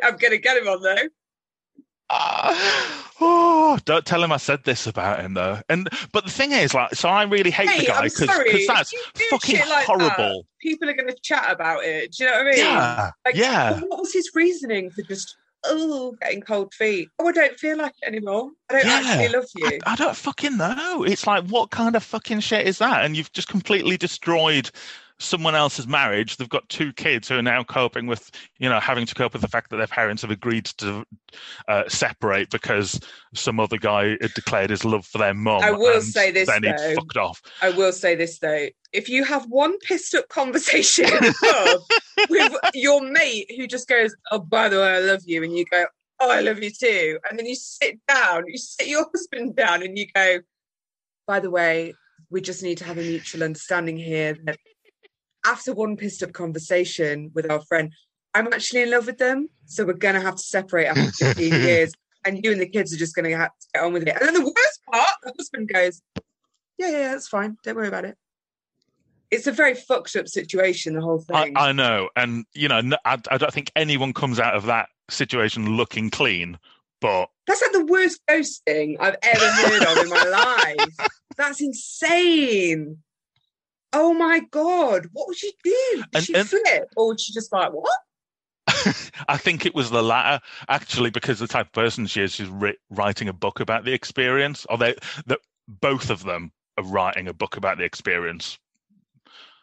I'm going to get him on though. Ah, oh, don't tell him I said this about him though. And but the thing is, like, so I really hate Hey, the guy because that's if you do fucking like horrible. That, people are going to chat about it. Do you know what I mean? Yeah, Like, yeah. What was his reasoning for just oh getting cold feet? Oh, I don't feel like it anymore. I don't Yeah. actually love you. I don't fucking know. It's like, what kind of fucking shit is that? And you've just completely destroyed someone else's marriage. They've got two kids who are now coping with, you know, having to cope with the fact that their parents have agreed to uh, separate because some other guy had declared his love for their mum. I will say this, Then he though. fucked off. I will say this though: if you have one pissed up conversation in the pub with your mate who just goes, "Oh, by the way, I love you," and you go, "Oh, I love you too," and then you sit down, you sit your *laughs* husband down, and you go, "By the way, we just need to have a mutual understanding here that after one pissed up conversation with our friend, I'm actually in love with them, so we're gonna have to separate after *laughs* 15 years." And you and the kids are just going to have to get on with it. And then the worst part, the husband goes, yeah, yeah, that's fine. Don't worry about it. It's a very fucked up situation, the whole thing. I know, and you know, I don't think anyone comes out of that situation looking clean. But That's like the worst ghosting I've ever heard of in my life. *laughs* That's insane. Oh my god, what would she do? Did And- she and- flip, or would she just like what? *laughs* I think it was the latter, actually, because the type of person she is, she's ri- writing a book about the experience. Or they, that both of them are writing a book about the experience.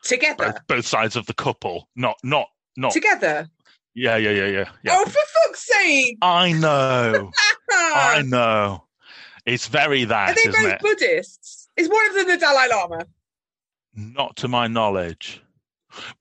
Together, Both, both sides of the couple, not, not, not. together. Yeah, yeah, yeah, yeah, yeah. Oh, for fuck's sake! I know, *laughs* I know. It's very that, Are they isn't both it? Buddhists? Is one of them the Dalai Lama? Not to my knowledge.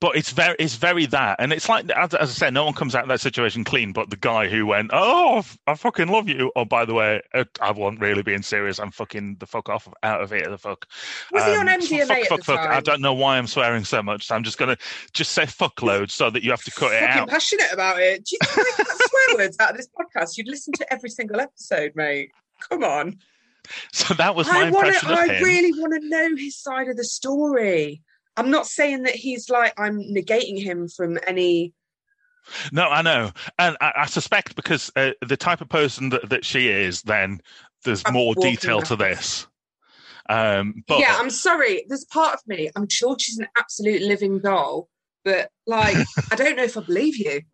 But it's very, it's very that, and it's like as, as I said, no one comes out of that situation clean. But the guy who went, "Oh, I fucking love you," oh, by the way, uh, I wasn't really being serious. I'm fucking the fuck off out of here. The fuck. Was he on Um, MDMA fuck, at fuck, the fuck. I don't know why I'm swearing so much. So I'm just gonna just say fuck fuckload so that you have to cut it out. passionate about it. Do you think swear *laughs* words out of this podcast? You'd listen to every single episode, mate. Come on. So that was my I want impression I him. really want to know his side of the story. I'm not saying that he's like I'm negating him from any. No, I know, and I, I suspect because uh, the type of person that, that she is, then there's I'm more detail to this. Um, but yeah, I'm sorry. There's part of me. I'm sure she's an absolute living doll, but like *laughs* I don't know if I believe you. *laughs*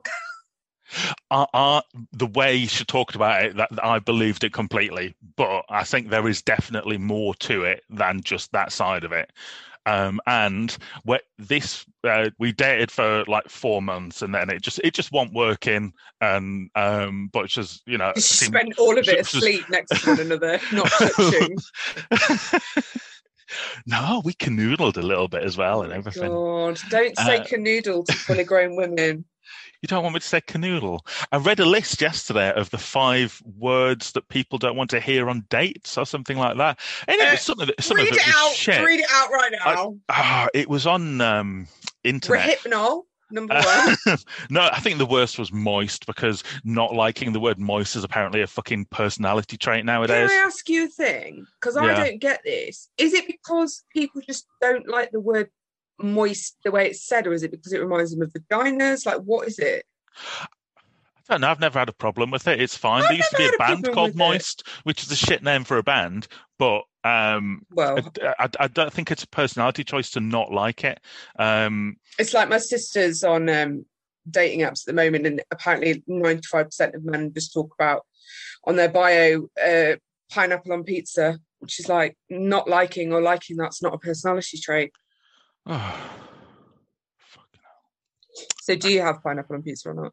I, I, the way she talked about it, that I believed it completely. But I think there is definitely more to it than just that side of it. Um, and what this uh, we dated for like four months, and then it just it just wasn't working. And um, but just you know, She seemed- spent all of it just- asleep next to one another, not touching. *laughs* no, we canoodled a little bit as well and everything. God, don't say Uh, canoodle to fully grown women. You don't want me to say canoodle? I read a list yesterday of the five words that people don't want to hear on dates or something like that. And it Uh, was some of it, some Read of it it out. shit. Read it out right now. Ah, it was on um, internet. Rohypnol, number one. *laughs* no, I think the worst was moist because not liking the word moist is apparently a fucking personality trait nowadays. Can. I ask you a thing? Because I Yeah. don't get this. Is it because people just don't like the word moist the way it's said, or is it because it reminds them of vaginas? Like, what is it? I don't know. I've never had a problem with it. It's fine. I've there used to be a band called with it. Moist, which is a shit name for a band, but um, Well, I, I, I don't think it's a personality choice to not like it. Um, it's like my sister's on um, dating apps at the moment, and apparently 95% of men just talk about on their bio uh, pineapple on pizza, which is like not liking or liking that's not a personality trait. Oh, *sighs* fucking So, do you have pineapple on pizza or not?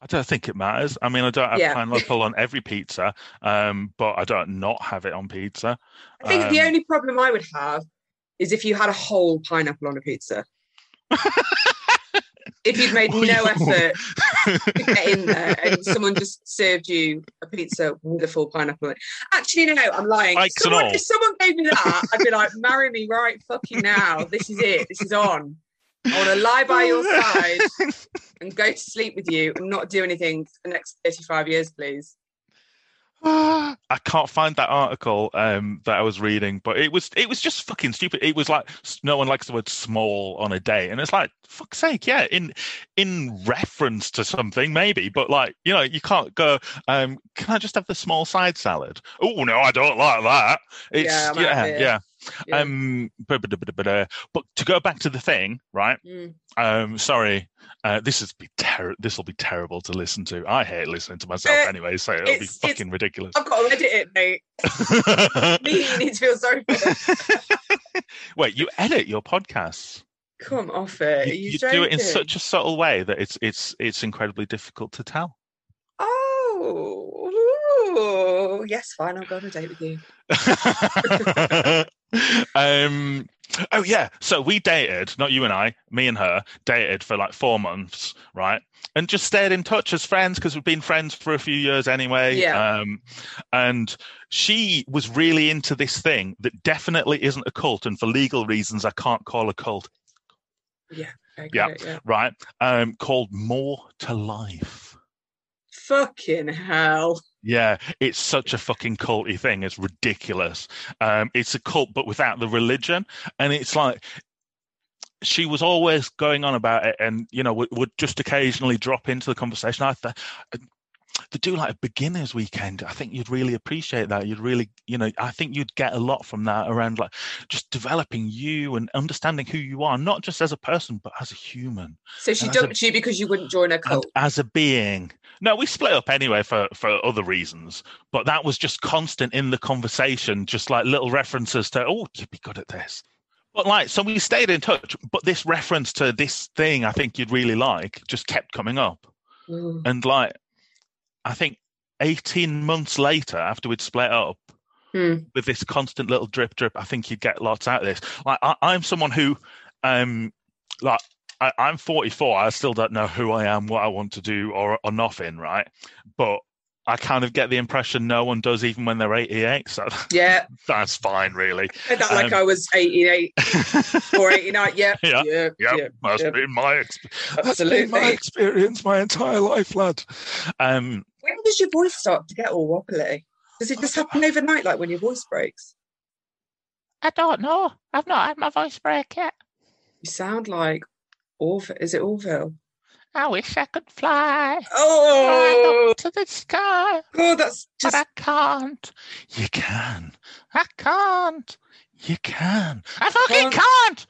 I don't think it matters. I mean, I don't have Yeah. pineapple *laughs* on every pizza, um, but I don't not have it on pizza. I think the Um, only problem I would have is if you had a whole pineapple on a pizza. *laughs* if you'd made no effort *laughs* get in there and someone just served you a pizza with a full pineapple. Actually, no, I'm lying. If someone, if someone gave me that, I'd be like, marry me right fucking now. This is it. This is on. I want to lie by your *laughs* side and go to sleep with you and not do anything for the next 35 years, please. *gasps* I can't find that article um, that I was reading, but it was it was just fucking stupid. It was like no one likes the word small on a day, and it's like fuck's sake, yeah, in in reference to something maybe, but like you know you can't go. Um, can I just have the small side salad? Oh no, I don't like that. It's Yeah, yeah, yeah. Yeah. Um, but, to go back to the thing, right? Mm. Um, sorry, uh, this is be ter- This will be terrible to listen to. I hate listening to myself Uh, anyway, so it'll be fucking ridiculous. I've got to edit it, mate. *laughs* Me, you need to feel sorry for. *laughs* Wait, you edit your podcasts? Come off it. You, you do it in such a subtle way that it's it's it's incredibly difficult to tell. Oh, ooh. yes, fine. I'll go on a date with you. *laughs* um, oh yeah, so we dated, not you and I, me and her dated for like four months, right? And just stayed in touch as friends because we've been friends for a few years anyway. Yeah. Um, and she was really into this thing that definitely isn't a cult, and for legal reasons, I can't call a cult, get Yeah. it, yeah. right? Um, called More to Life. Fucking hell. Yeah, it's such a fucking culty thing. It's ridiculous. Um, it's a cult, but without the religion, and it's like she was always going on about it, and you know would, would just occasionally drop into the conversation. I th- to do like a beginners weekend. I think you'd really appreciate that. You'd really, you know, I think you'd get a lot from that around like just developing you and understanding who you are, not just as a person, but as a human. So she And as a- dumped you because you wouldn't join a cult. as a being. No, we split up anyway for for other reasons, but that was just constant in the conversation, just like little references to, oh, you'd be good at this. But like, so we stayed in touch, but this reference to this thing I think you'd really like just kept coming up. Ooh. And like, I think 18 months later, after we'd split up, Hmm. with this constant little drip drip, I think you'd get lots out of this. Like I, I'm someone who, um, like I, I'm 44. I still don't know who I am, what I want to do, or or nothing, right? But I kind of get the impression no one does, even when they're 88. So *laughs* Yeah, that's fine, really. said that like Um, I was 88 *laughs* or 89. Yeah, Yeah, yeah, Yep, yeah. that's yeah. been my ex- that's been my experience my entire life, lad. Um, When does your voice start to get all wobbly? Does it just happen overnight, like when your voice breaks? I don't know. I've not had my voice break yet. You sound like Orville. Is it Orville? I wish I could fly Oh, up to the sky, oh, that's but I can't. you can, I can't. you can. I fucking Can't. can't.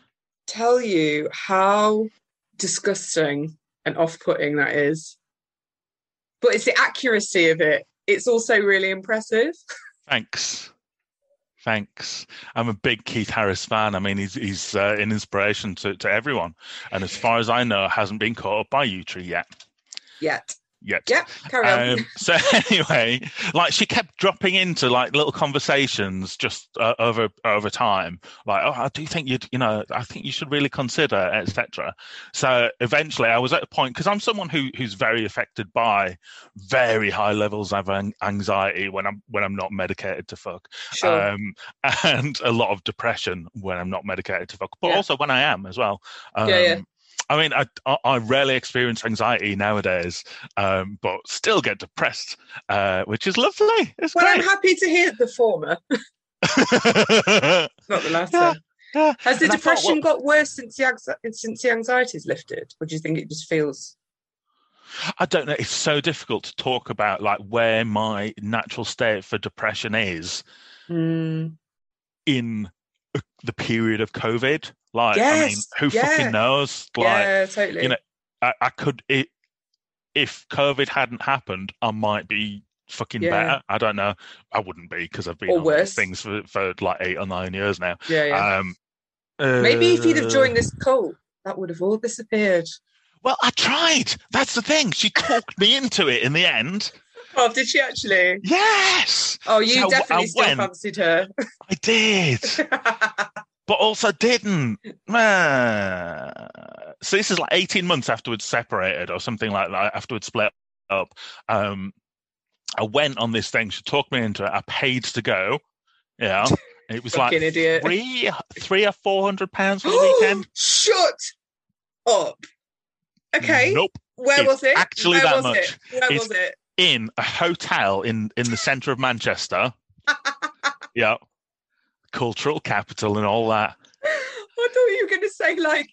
tell you how disgusting and off-putting that is. But it's the accuracy of it. It's also really impressive. *laughs* Thanks. Thanks. I'm a big Keith Harris fan. I mean, he's he's uh, an inspiration to, to everyone, and as far as I know, hasn't been caught up by Yewtree yet. Yet. Yet. Yeah, carry on. Um, *laughs* so *laughs* anyway, like she kept dropping into like little conversations just uh, over over time. Like, oh, I do think you'd, you know, I think you should really consider, etc. So eventually, I was at a point because I'm someone who who's very affected by very high levels of an- anxiety when I'm when I'm not medicated to fuck, sure. um, *laughs* and a lot of depression when I'm not medicated to fuck, but Yeah. also when I am as well. Um, Yeah, yeah. I mean, I, I rarely experience anxiety nowadays, um, but still get depressed, uh, which is lovely. It's well, I'm happy to hear the former, *laughs* not the latter. *laughs* Yeah, Has the And I thought, depression got worse since the since the anxiety's lifted? Or do you think it just feels? I don't know. It's so difficult to talk about like where my natural state for depression is Mm, in the period of COVID. Like, I mean, who yeah. fucking knows? Like, yeah, totally. you know, I, I could it, if COVID hadn't happened, I might be fucking Yeah. better. I don't know. I wouldn't be because I've been Or on worse. things for, for like eight or nine years now. yeah, yeah. Um, Maybe if you'd have uh, joined this cult, that would have all disappeared. Well, I tried. That's the thing. She talked me into it in the end. Did she actually? Yes, Oh, you So I definitely still went. fancied her. I did, *laughs* but also didn't. So this is like 18 months after we'd separated or something like that, after we'd split up. Um, I went on this thing. She talked me into it. I paid to go. Yeah. *laughs* It was like idiot. three, three or four hundred pounds for the *gasps* weekend. Shut up. Okay. Nope. Where It's was it? actually Where that was much. It? Where It's- was it? In a hotel in in the center of Manchester. *laughs* yeah, cultural capital and all that. I thought you were going to say like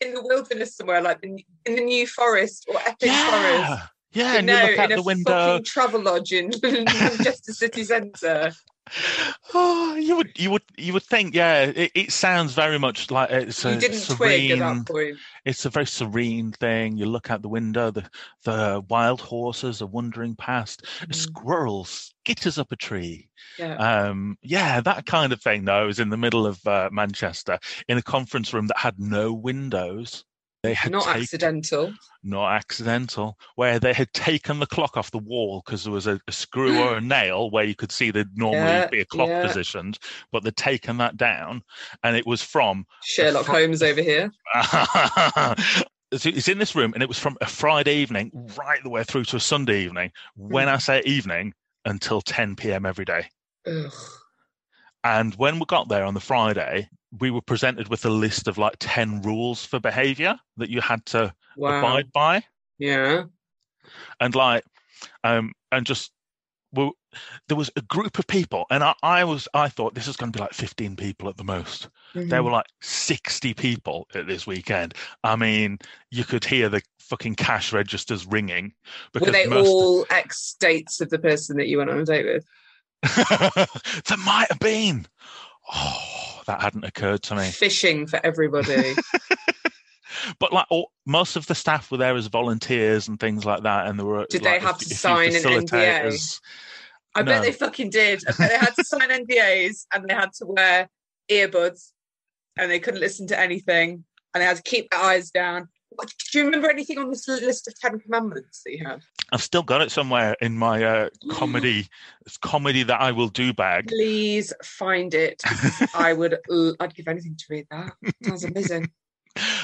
in the wilderness somewhere, like in, in the New Forest or Epping Forest. Yeah, yeah. And no, you look out in the a window. Travelodge in *laughs* Manchester city *laughs* centre. *sighs* Oh, you would you would you would think, yeah. It, it sounds very much like it's a serene. twig at that point. It's a very serene thing. You look out the window. The the wild horses are wandering past. A Mm. squirrel skitters up a tree. Yeah. Um, yeah, that kind of thing, though, was in the middle of uh, Manchester in a conference room that had no windows. They had Not taken, accidental. not accidental, where they had taken the clock off the wall because there was a, a screw or a *gasps* nail where you could see there'd normally Yeah, be a clock yeah. positioned, but they'd taken that down, and it was from. Sherlock fr- Holmes over here. *laughs* It's in this room, and it was from a Friday evening right the way through to a Sunday evening. When Hmm. I say evening, until 10 p.m. every day. Ugh. And when we got there on the Friday, we were presented with a list of like 10 rules for behavior that you had to Wow. abide by. Yeah. And like, um, and just, well, there was a group of people, and I, I was, I thought this is going to be like 15 people at the most. There Mhm. were like 60 people at this weekend. I mean, you could hear the fucking cash registers ringing because Were they most all ex dates of the person that you went on a date with? *laughs* there might have been. Oh, that hadn't occurred to me. Fishing for everybody. *laughs* But like all, most of the staff were there as volunteers and things like that, and there were. Did like, they have a to few sign an NDA? I bet they fucking did. I bet they had to sign NDAs and they had to wear earbuds and they couldn't listen to anything and they had to keep their eyes down. Do you remember anything on this list of Ten Commandments that you had? I've still got it somewhere in my uh, comedy *gasps* comedy that I will do bag. Please find it. I *laughs* would. I'd give anything to read that. Sounds amazing.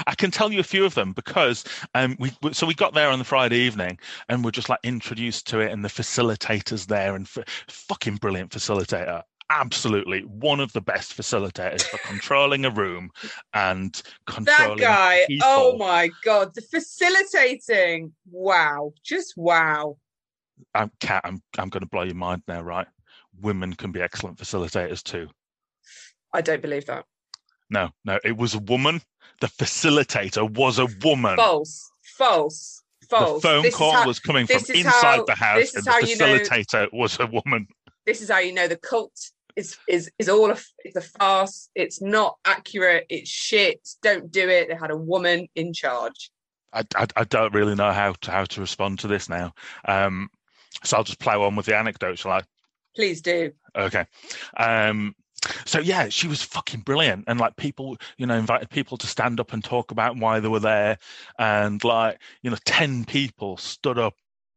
I can tell you a few of them because um, we so we got there on the Friday evening and we're just like introduced to it and the facilitators there and f- fucking brilliant facilitator. Absolutely one of the best facilitators for controlling a room and controlling That guy. Oh people. Oh my god, the facilitating. Wow, just wow. I'm, Kat, I'm I'm going to blow your mind now, right? Women can be excellent facilitators too. I don't believe that. No, no, it was a woman. The facilitator was a woman. False. False. False. The phone This call how- was coming from inside how- the house, and the how you know- facilitator was a woman. this is how you know the cult is is is all a it's a farce. It's not accurate. It's shit. Don't do it. They had a woman in charge. I, I, I don't really know how to how to respond to this now. Um, so I'll just plow on with the anecdote, shall I? Please do. Okay. Um, so yeah, she was fucking brilliant, and like people, you know, invited people to stand up and talk about why they were there, and like you know, ten people stood up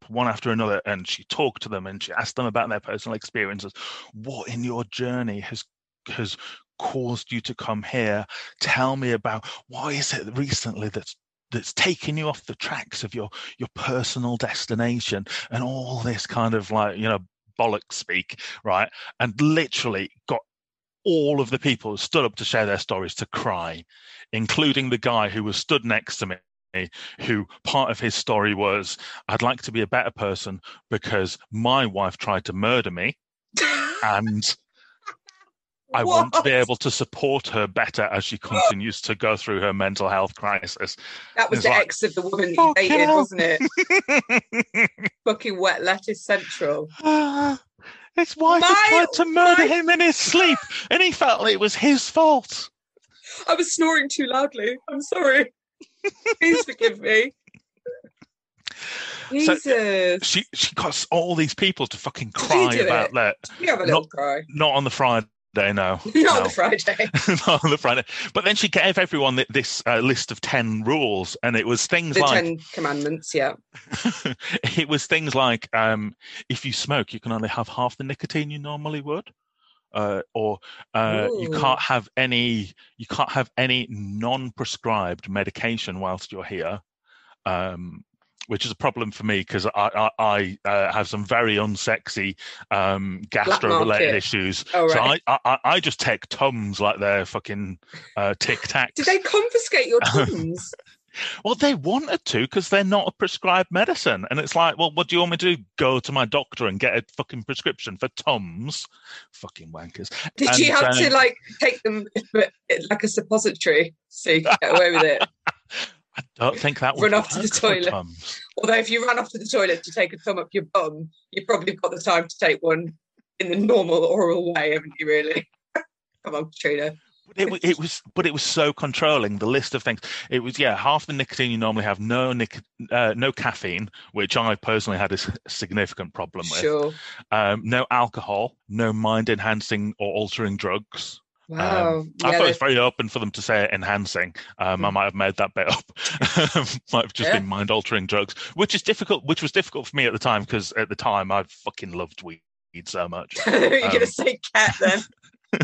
one after another, and she talked to them and she asked them about their personal experiences. What in your journey has has caused you to come here? Tell me about why is it recently that's that's taken you off the tracks of your your personal destination and all this kind of like you know bollock speak right and literally got all of the people who stood up to share their stories to cry, including the guy who was stood next to me. Who part of his story was, I'd like to be a better person because my wife tried to murder me, and *laughs* I want to be able to support her better as she continues to go through her mental health crisis. That was the like, ex of the woman that you dated, hell." wasn't it? *laughs* Fucking wet lettuce central. *sighs* his wife My- had tried to murder my- him in his sleep, and he felt it was his fault. I was snoring too loudly. I'm sorry. Please forgive me. So- Jesus. she she got all these people to fucking cry about it? that. you have a little not- cry. Not on the Friday no. *laughs* Not on the Friday. *laughs* Not on the Friday. But then she gave everyone this uh, list of 10 rules, and it was things The like Ten Commandments, yeah. *laughs* it was things like um, if you smoke, you can only have half the nicotine you normally would. Uh, or uh, you can't have any you can't have any non-prescribed medication whilst you're here um, which is a problem for me because I, I, I uh, have some very unsexy um, gastro-related issues. Oh, So. I, I, I just take Tums like they're fucking uh, Tic Tacs. Did they confiscate your *laughs* Tums? Well, they wanted to because they're not a prescribed medicine. And it's like, well, what do you want me to do? Go to my doctor and get a fucking prescription for Tums? Fucking wankers. Did you And, have to um, like take them like a suppository so you could get away with it? *laughs* I don't think that would Run off to the toilet. Although if you run off to the toilet to take a thumb up your bum, you've probably got the time to take one in the normal oral way, haven't you? Really? *laughs* Come on, Katrina. But it, it was, but it was so controlling. The list of things. It was, yeah, half the nicotine you normally have, no nic- uh, no caffeine, which I personally had a significant problem with. Sure. Um, no alcohol, no mind-enhancing or altering drugs. Wow. Um, I yeah, thought it was very open for them to say enhancing. Um, I Mm. might have made that bit up. *laughs* might have just Yeah. been mind altering drugs, which is difficult. Which was difficult for me at the time because at the time I fucking loved weed so much. *laughs* You're Um, gonna say cat then? *laughs*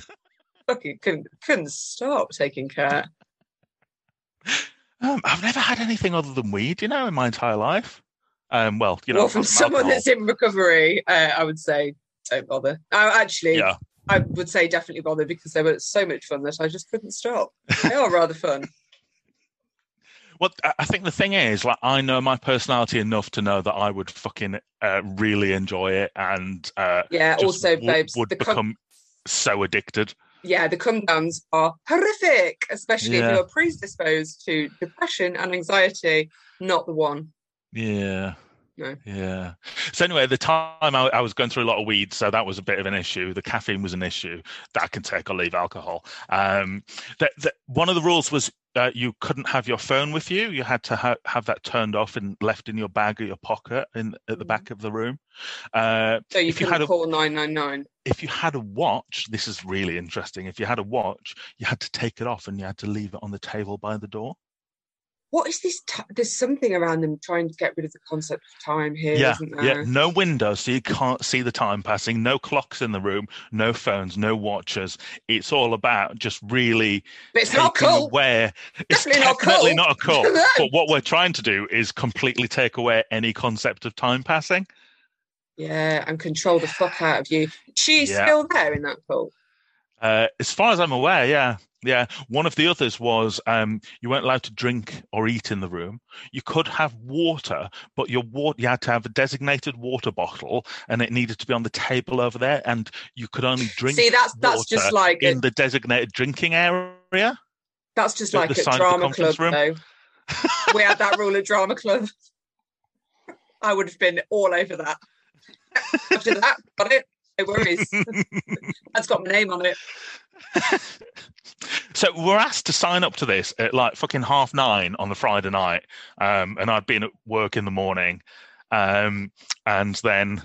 Fucking couldn't couldn't stop taking cat. Um, I've never had anything other than weed, you know, in my entire life. Um, well, you know, well, from someone alcohol. that's in recovery, uh, I would say don't bother. I actually, yeah. I would say definitely bother because they were so much fun that I just couldn't stop. They are rather fun. *laughs* Well, I- I think the thing is, like, I know my personality enough to know that I would fucking uh, really enjoy it, and uh, Yeah. also, w- babes, would the com- become so addicted. Yeah, the come downs are horrific, especially if you're predisposed to depression and anxiety. Not the one. Yeah. No. Yeah. So anyway, at the time I, I was going through a lot of weed, so that was a bit of an issue. The caffeine was an issue that I can take or leave alcohol. Um, that, that one of the rules was uh, you couldn't have your phone with you. You had to ha- have that turned off and left in your bag or your pocket in at the back of the room. Uh, So you If you had a- call nine nine nine. if you had a watch, this is really interesting. If you had a watch, you had to take it off and you had to leave it on the table by the door. What is this? T- There's something around them trying to get rid of the concept of time here, yeah, not yeah. No windows, so you can't see the time passing. No clocks in the room. No phones. No watches. It's all about just really But it's not cool. away. It's Definitely not definitely cool. not a *laughs* cult. But what we're trying to do is completely take away any concept of time passing. Yeah, and control the fuck out of you. She's Yeah. still there in that cult. Uh, as far as I'm aware, yeah, yeah. One of the others was um, you weren't allowed to drink or eat in the room. You could have water, but your water you had to have a designated water bottle, and it needed to be on the table over there. And you could only drink. See, that's that's just like a, in the designated drinking area. that's just like a the drama club, room. though. we had that rule at drama club. *laughs* I would have been all over that. *laughs* After that, got it. No worries. *laughs* That's got my name on it. *laughs* So we're asked to sign up to this at like fucking half nine on the Friday night, um, and I'd been at work in the morning, um, and then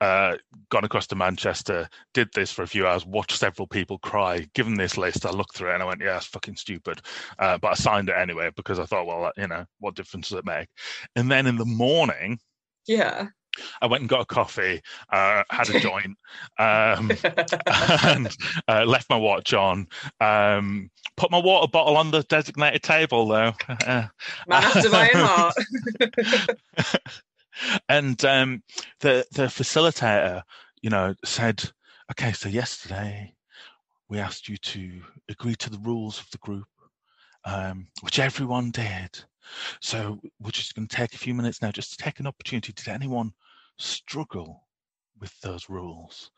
uh, gone across to Manchester, did this for a few hours, watched several people cry. Given this list, I looked through it and I went, "Yeah, it's fucking stupid," uh, but I signed it anyway because I thought, well, you know, what difference does it make? And then in the morning, Yeah. I went and got a coffee, uh, had a joint. *laughs* Um, and uh, left my watch on. Um, put my water bottle on the designated table, though. Uh, *laughs* Man after my own heart. *laughs* and um, the the facilitator, you know, said, "Okay, so yesterday we asked you to agree to the rules of the group, um, which everyone did. So we're just going to take a few minutes now, just to take an opportunity. Did anyone struggle with those rules?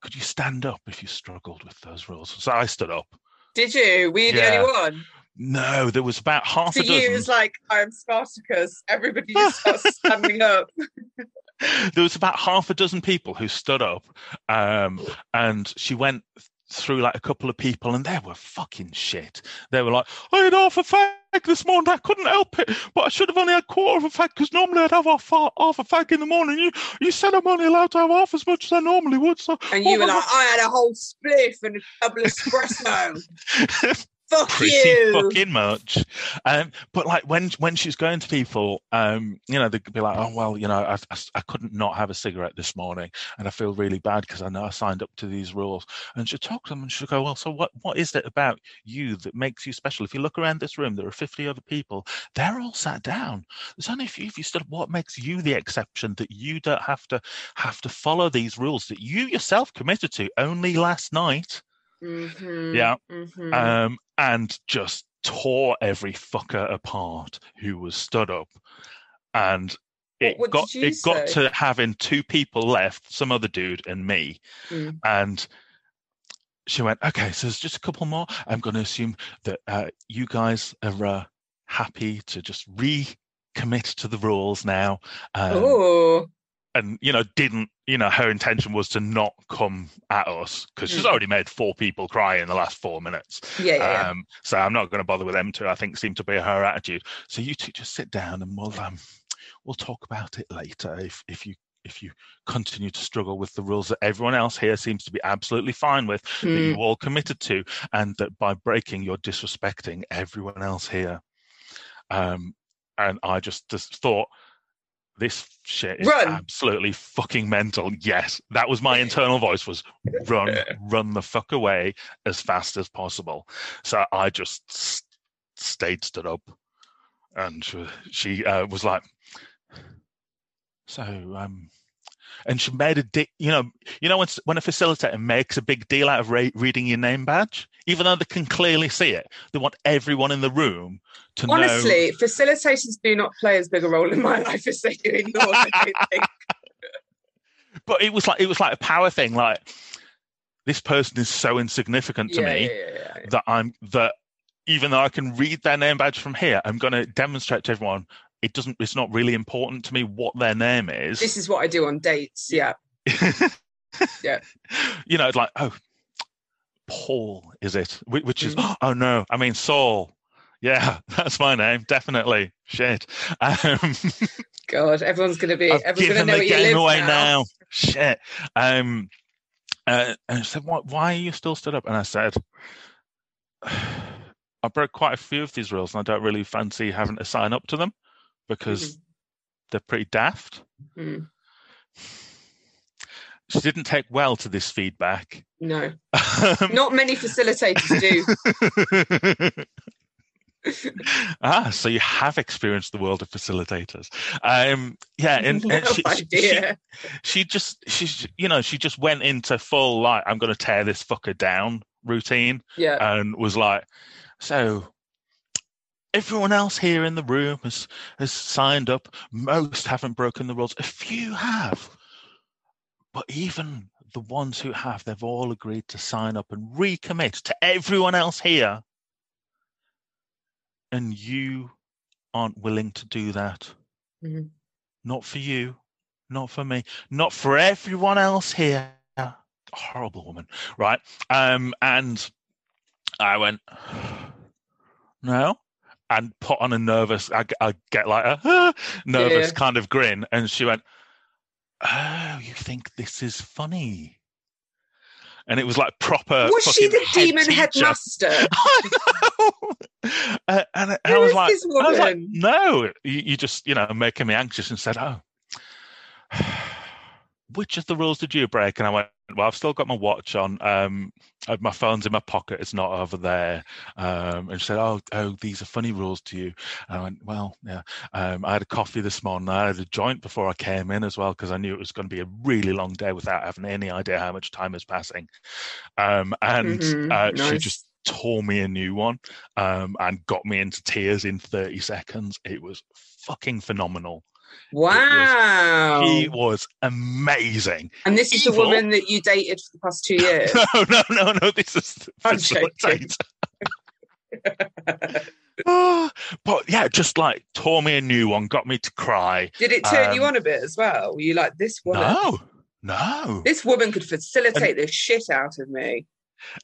Could you stand up if you struggled with those rules?" So I stood up. Did you? Were you the Yeah. only one? No, there was about half For a you, dozen. it's like I'm Spartacus. Everybody just *laughs* starts standing up. there was about half a dozen people who stood up um, and she went through like a couple of people and they were fucking shit they were like i had half a fag fag this morning. I couldn't help it, but I should have only had a quarter of a fag because normally I'd have half, half a fag in the morning. You you said I'm only allowed to have half as much as I normally would. So And you were like, I had a whole spliff and a double espresso. *laughs* Fuck pretty you. fucking much. Um, but like when when she's going to people, um, you know, they'd be like, "Oh well, you know, I, I, I couldn't not have a cigarette this morning, and I feel really bad because I know I signed up to these rules." And she'd talk to them, and she'd go, "Well, so what? What is it about you that makes you special? If you look around this room, there are fifty other people. They're all sat down. There's only a few of you stood. up. What makes you the exception that you don't have to have to follow these rules that you yourself committed to only last night?" Mhm, Yeah. mhm. um, and just tore every fucker apart who was stood up. And it what got did you it got to having two people left, some other dude and me. Mm. And she went, okay, so there's just a couple more. I'm going to assume that uh, you guys are uh, happy to just recommit to the rules now. Um, oh, and you know didn't you know her intention was to not come at us because she's Mm. already made four people cry in the last four minutes yeah, yeah. um, so I'm not going to bother with them two. I think seemed to be her attitude. So you two just sit down and we'll um, we'll talk about it later. If if you if you continue to struggle with the rules that everyone else here seems to be absolutely fine with, that Mm. you all committed to, and that by breaking you're disrespecting everyone else here. Um, and I just just thought. This shit is Run. absolutely fucking mental. Yes, that was my internal voice was run, *laughs* run the fuck away as fast as possible. So I just stayed stood up, and she, uh, was like, "So, um," and she made a di- you know, you know when when a facilitator makes a big deal out of ra- reading your name badge, even though they can clearly see it, they want everyone in the room to know. Honestly, facilitators do not play as big a role in my *laughs* life as they do in yours. I think. *laughs* But it was like it was like a power thing. Like this person is so insignificant to yeah, me. yeah, yeah. that I'm that even though I can read their name badge from here, I'm going to demonstrate to everyone it doesn't. It's not really important to me what their name is. This is what I do on dates. Yeah. *laughs* Yeah. You know, it's like oh, Paul is it? Whi- Which is Mm. *gasps* oh no, I mean Saul. Yeah, *laughs* that's my name, definitely. Shit. Um, *laughs* God, everyone's going to be. I've everyone's going to know the game live away now. now. Shit. Um, uh, and she said, "What? Why are you still stood up?" And I said, *sighs* "I broke quite a few of these rules, and I don't really fancy having to sign up to them because they're pretty daft." Mm. She didn't take well to this feedback. No, Um, not many facilitators do. *laughs* ah, so you have experienced the world of facilitators. Um, yeah, and, *laughs* and no she, she, she, just she you know she just went into full like i'm going to tear this fucker down routine yeah. and was like so everyone else here in the room has has signed up most haven't broken the rules a few have but even the ones who have they've all agreed to sign up and recommit to everyone else here. And you aren't willing to do that. Mhm. not for you. Not for me. Not for everyone else here. Horrible woman. Right. Um and i went *sighs* no. And put on a nervous i, I get like a *gasps* nervous Yeah. kind of grin. And she went oh you think this is funny and it was like proper Was she the head demon teacher. headmaster? *laughs* I know. Uh, and I- I was like, I was like, no, you, you just, you know, making me anxious and said, oh, *sighs* which of the rules did you break? And I went, well, I've still got my watch on. Um, my phone's in my pocket. It's not over there. Um, and she said, oh, oh, these are funny rules to you. And I went, well, yeah. Um, I had a coffee this morning. I had a joint before I came in as well because I knew it was going to be a really long day without having any idea how much time is passing. Um, and Mhm, uh, she just tore me a new one um, and got me into tears in 30 seconds. It was fucking phenomenal. Wow. He was amazing. and this is the woman that you dated for the past two years. *laughs* No, no, no, no. This is the facilitator. Ah, but yeah, just like tore me a new one, got me to cry. Did it turn you Um, on a bit as well? Were you like, this woman? No, no. This woman could facilitate the shit out of me.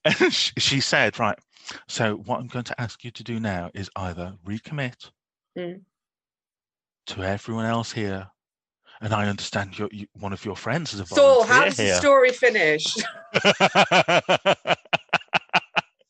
And *laughs* she, she said, right, so what I'm going to ask you to do now is either recommit Mm. To everyone else here. And I understand you're, you, one of your friends is a Saul, volunteer how's the story finished?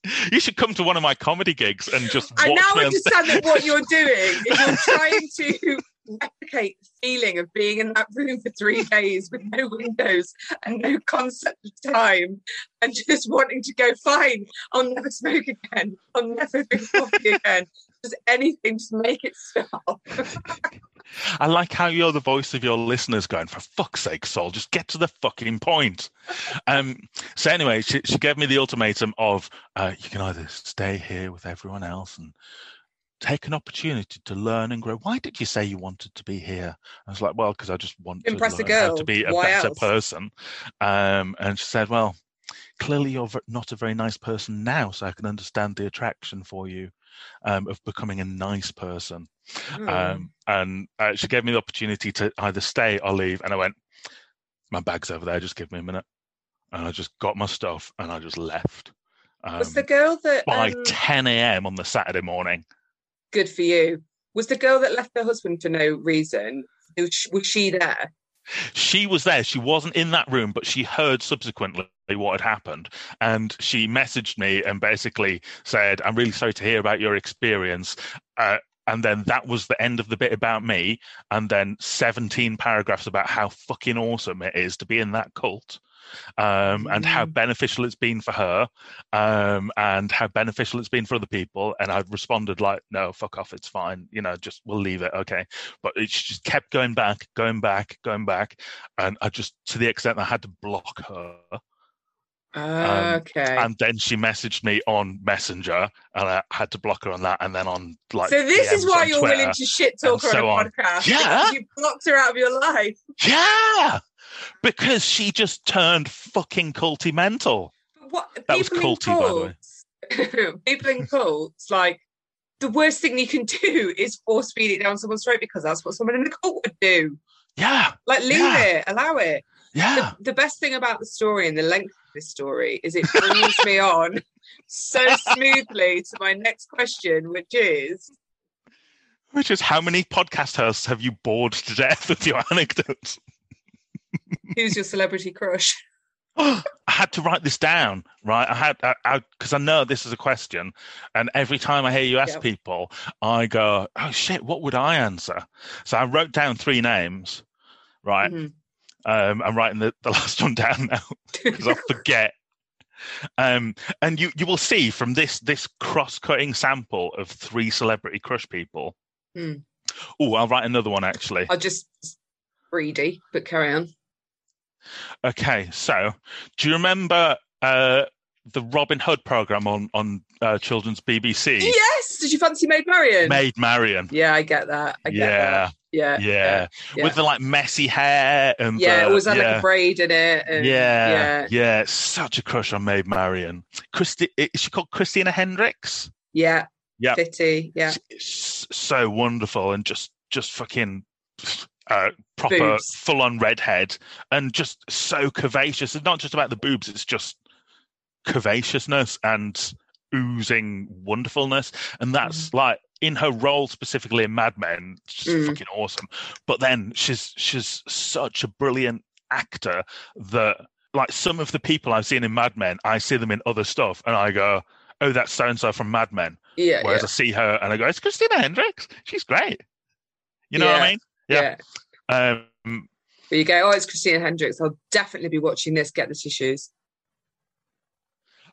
*laughs* you should come to one of my comedy gigs and just I watch now me understand that what you're doing is you're *laughs* trying to replicate the feeling of being in that room for three days with no windows and no concept of time and just wanting to go, fine, I'll never smoke again. I'll never drink coffee again. Just anything to make it stop. *laughs* I like how you're the voice of your listeners going, for fuck's sake, Saul, just get to the fucking point. Um, so anyway, she, she gave me the ultimatum of uh, you can either stay here with everyone else and take an opportunity to learn and grow. Why did you say you wanted to be here? I was like, well, because I just want Impress to a girl. to be a Why better else? person. Um, and she said, well, clearly you're not a very nice person now, so I can understand the attraction for you um, of becoming a nice person. Hmm. Um, and uh, she gave me the opportunity to either stay or leave. And I went, my bag's over there, just give me a minute. And I just got my stuff and I just left. Um, was the girl that by um, 10 a.m. on the Saturday morning. good for you? Was the girl that left her husband for no reason? Was she there? She was there. She wasn't in that room, but she heard subsequently what had happened. And she messaged me and basically said, I'm really sorry to hear about your experience. Uh, and then that was the end of the bit about me. And then 17 paragraphs about how fucking awesome it is to be in that cult. Um, and how Mm. beneficial it's been for her, um, and how beneficial it's been for other people. And I responded like, "No, fuck off, it's fine. You know, just we'll leave it, okay." But it just kept going back, going back, going back, and I just to the extent I had to block her. Um, okay. And then she messaged me on Messenger, and I had to block her on that, and then on like. so this is why you're Twitter. willing to shit talk her so on on. a podcast. Yeah. You blocked her out of your life. Yeah, because she just turned fucking culty mental. What That was people in culty, by the way. cults, *laughs* people in cults, like the worst thing you can *laughs* do is force feed it down someone's throat because that's what someone in the cult would do. Yeah, Like leave Yeah. it, allow it. yeah. The, the best thing about the story and the length of this story is it brings me *laughs* on so smoothly to my next question, which is Which is how many podcast hosts have you bored to death with your anecdotes? *laughs* who's your celebrity crush? *laughs* *gasps* I had to write this down, right? I had because I, know this is a question, and every time I hear you ask Yep. people, I go, "Oh shit, what would I answer?" So I wrote down three names, right? Mhm. Um, I'm writing the, the *laughs* last one down now because I forget. Um, and you you will see from this this cross cutting sample of three celebrity crush people. Hmm. Oh, I'll write another one actually. I'll just greedy, but carry on. Okay, so do you remember uh, the Robin Hood program on on uh, children's BBC? Yes. Did you fancy Maid Marian? Maid Marian. Yeah, I get that. I get Yeah, that. Yeah. yeah, yeah. with the like messy hair and Yeah, the, it was had yeah, like a braid in it. And, yeah, yeah, yeah, Such a crush on Maid Marian. Christi- is she called Christina Hendricks? yeah, Yeah. Fitty, yeah. It's so wonderful and just just fucking uh, proper full on redhead and just so curvaceous. It's not just about the boobs; it's just curvaceousness and oozing wonderfulness. And that's like in her role specifically in Mad Men, she's Mm. fucking awesome. But then she's she's such a brilliant actor that like some of the people I've seen in Mad Men, I see them in other stuff and I go, Oh, that's so and so from Mad Men. Yeah, Whereas yeah, I see her and I go, It's Christina Hendricks. She's great. You know what I mean? Yeah. yeah. Um But you go, oh, it's Christina Hendricks. I'll definitely be watching this. Get the tissues.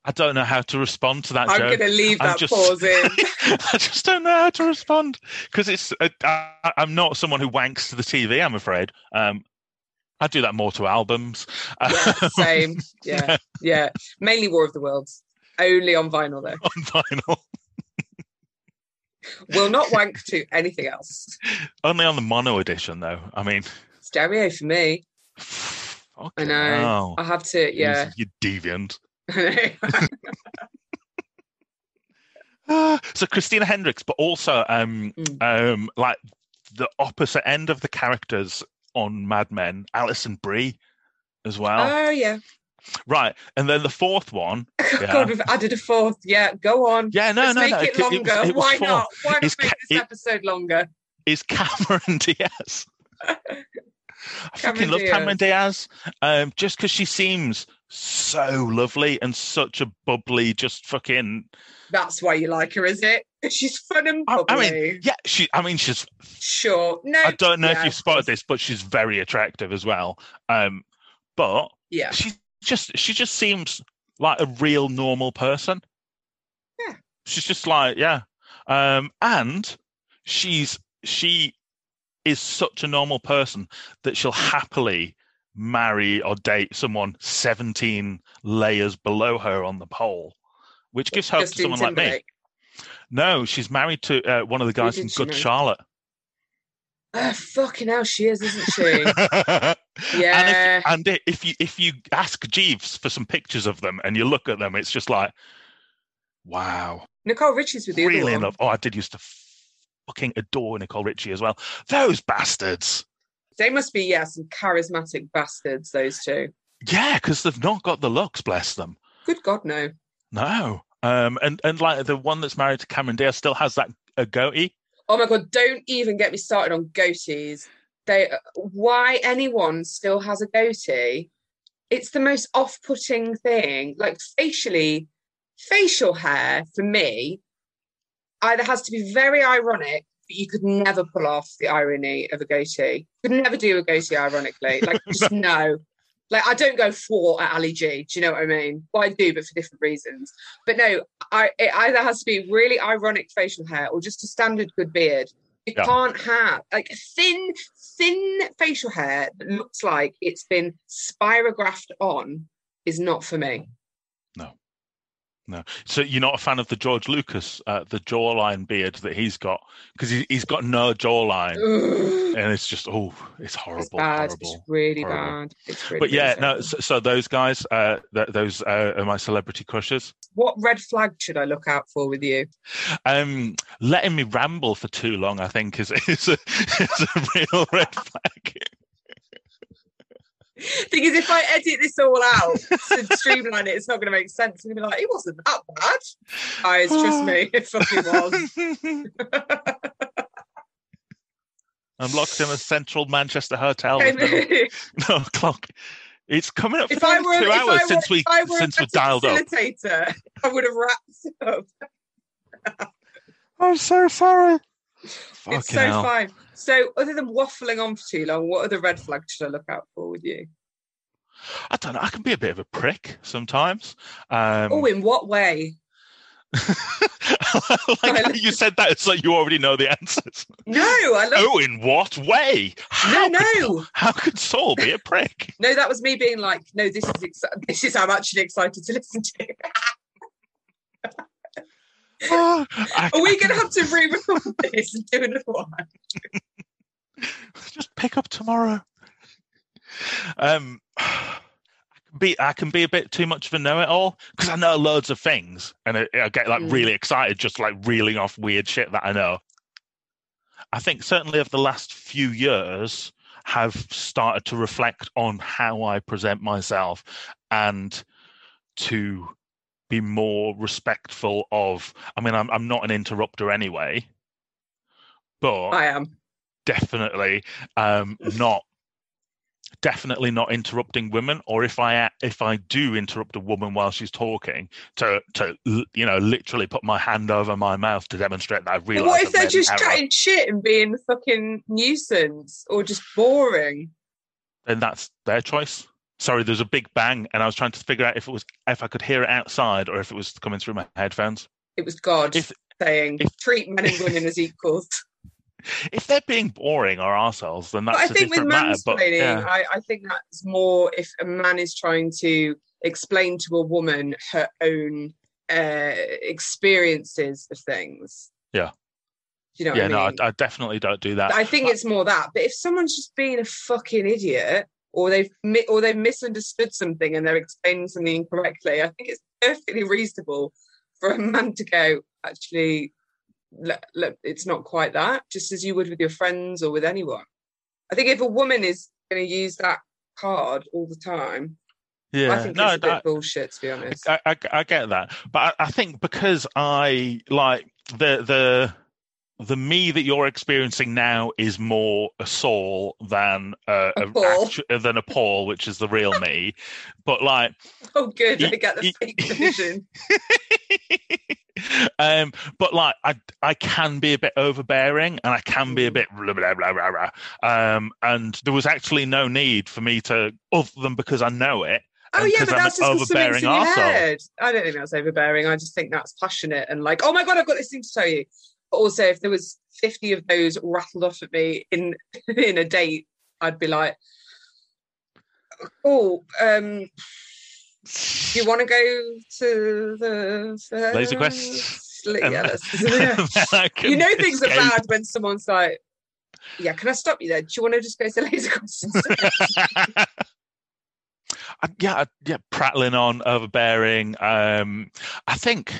I don't know how to respond to that I'm going to leave that just- pause in. *laughs* I just don't know how to respond because it's. Uh, I, I'm not someone who wanks to the TV. I'm afraid. Um, I do that more to albums. yeah, same. *laughs* Yeah, yeah. Mainly War of the Worlds. Only on vinyl though. on vinyl, Will not wank to anything else. *laughs* only on the mono edition though. I mean, Stereo for me. I know. hell. I have to. Yeah. you deviant. *laughs* *laughs* So Christina Hendricks, but also um, Mm. um, like the opposite end of the characters on Mad Men, Alison Brie, as well. oh yeah. Right, and then the fourth one. Yeah. *laughs* God, we've added a fourth. Yeah, go on. Yeah, no, Let's no, make no. it it- it was- longer. it Why not? Why not make ca- this episode longer? Is *laughs* Cameron Diaz? I fucking love Diaz. Cameron Diaz. Um, just because she seems so lovely and such a bubbly, just fucking That's why you like her, is it? *laughs* She's fun and I- I mean, yeah. She, I mean, she's. sure. No. I don't know yeah, if you've spotted this, but she's very attractive as well. Um, but Yeah. she just she just seems like a real normal person. Yeah. She's just like yeah. Um and she's she is such a normal person that she'll happily marry or date someone 17 layers below her on the pole, which gives hope to someone like me. No, she's married to uh, one of the guys from Good marry? Charlotte. Ah, fucking hell, she is, isn't she? *laughs* And yeah. if, and if you if you ask Jeeves for some pictures of them and you look at them, it's just like, wow, Nicole Richie's with the really in love. Oh, I did used to fucking adore Nicole Richie as well. Those bastards. They must be, yeah, some charismatic bastards, those two. Yeah, because they've not got the looks, bless them. Good God, no. No. Um, and and like the one that's married to Cameron Diaz still has that a goatee. Oh my God, don't even get me started on goatees. They, why anyone still has a goatee? It's the most off-putting thing. Like facially, facial hair for me either has to be very ironic, but you could never pull off the irony of a goatee. Could never do a goatee ironically. Like just *laughs* no. Like I don't go for at Ali G. Do you know what I mean? Well, I do, but for different reasons. But no, I it either has to be really ironic facial hair or just a standard good beard. You Yeah. can't have like thin, thin facial hair that looks like it's been spirographed on is not for me. No. So you're not a fan of the George Lucas, uh, the jawline beard that he's got because he, he's got no jawline, Ugh. and it's just oh, it's horrible, It's bad. horrible. It's really horrible. bad. It's really, but yeah, really no. So, so those guys, uh, th- those uh, are my celebrity crushes. What red flag should I look out for with you? Um, letting me ramble for too long, I think, is *laughs* is a, is a real red flag. Thing is, if I edit this all out to streamline it, it's not going to make sense. I'm going to be like, it wasn't that bad. Oh, Guys, trust me, *sighs* it fucking was. *laughs* I'm locked in a central Manchester hotel with no, *laughs* no clock. It's coming up for I were, two hours were, since we if I were since we dialed up. I would have wrapped up. I'm so sorry. Fucking it's so hell. fine. So, other than waffling on for too long, what other red flags should I look out for with you? I don't know. I can be a bit of a prick sometimes. Um, oh, in what way? *laughs* like *laughs* you said that, it's like you already know the answers. No, I love. *laughs* Oh, in what way? How no, could- how could Saul be a prick? no. That was me being like, no. This is this is. I'm actually excited to listen to. Oh, Are we going to have to re-record this and do another one? just pick up tomorrow. Um, I can be I can be a bit too much of a know-it-all because I know loads of things, and I, I get like Mm. really excited just like reeling off weird shit that I know. I think certainly of the last few years have started to reflect on how I present myself and to be more respectful of. I mean, I'm I'm not an interrupter anyway, but I am. definitely um not definitely not interrupting women or if i if i do interrupt a woman while she's talking to to you know literally put my hand over my mouth to demonstrate that i But realize what if they're just chatting shit and being a fucking nuisance or just boring? then that's their choice sorry there's a big bang and i was trying to figure out if it was if i could hear it outside or if it was coming through my headphones It was God If- saying, if- treat men and women as equals. *laughs* if they're being boring or arseholes then But that's I a think with matter but mansplaining, yeah. I, I think that's more if a man is trying to explain to a woman her own uh, experiences of things. Yeah. Do you know yeah what I no mean? I, I definitely don't do that I think it's more that. But if someone's just being a fucking idiot, or they've mi- or they've misunderstood something and they're explaining something incorrectly, I think it's perfectly reasonable for a man to go, actually, look, look, it's not quite that. Just as you would with your friends or with anyone. I think if a woman is going to use that card all the time, Yeah, I think no, it's a bit that- bullshit, to be honest. I, I, I get that, but I, I think because I like the the the me that you're experiencing now is more a Saul than a, A Paul. actu- than a Paul, which is the real me. But like, oh, good. I get the fake version. *laughs* um, but like I I can be a bit overbearing and I can be a bit blah, blah, blah, blah, blah. um, and there was actually no need for me to other than because I know it. Oh yeah, but I'm that's just something's in overbearing your arsehole. head. I don't think that's overbearing. I just think that's passionate and like, oh my god, I've got this thing to tell you. But also, if there was fifty of those rattled off at me in *laughs* in a date, I'd be like, oh, um, you want to go to the Laser Quest? Yeah, then *laughs* *laughs* I you know things are bad when someone's like, yeah, can I stop you there? Do you want to just go to laser quest yeah, yeah, prattling on, overbearing. Um, I think,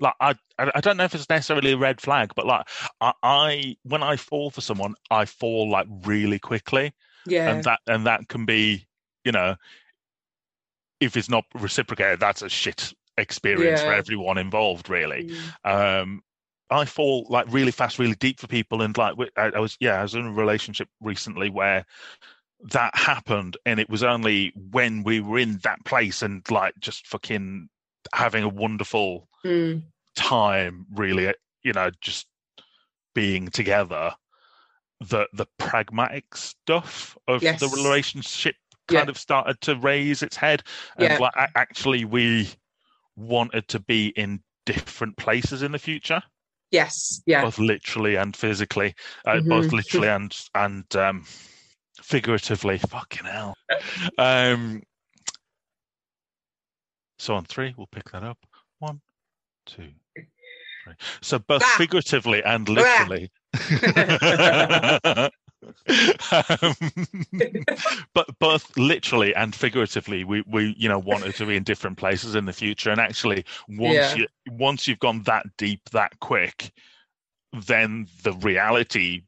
like, I, I don't know if it's necessarily a red flag, but like, I, I when I fall for someone, I fall like really quickly, yeah, and that and that can be, you know, if it's not reciprocated, that's a shit experience for everyone involved, really. Mm. um I fall like really fast, really deep for people, and like I, I was, yeah, I was in a relationship recently where that happened, and it was only when we were in that place and like just fucking having a wonderful Mm. time, really, you know, just being together, that the pragmatic stuff of the relationship kind Yeah. of started to raise its head, and Yeah. like actually we wanted to be in different places in the future Yes, yeah. both literally and physically, uh, both Mhm. literally *laughs* and and um, figuratively. Fucking hell. Um, so on three, we'll pick that up. Two, three. So both Ah. figuratively and Ah. literally. *laughs* um, *laughs* but both literally and figuratively, we, we you know wanted to be in different places in the future. And actually, once Yeah. you once you've gone that deep that quick, then the reality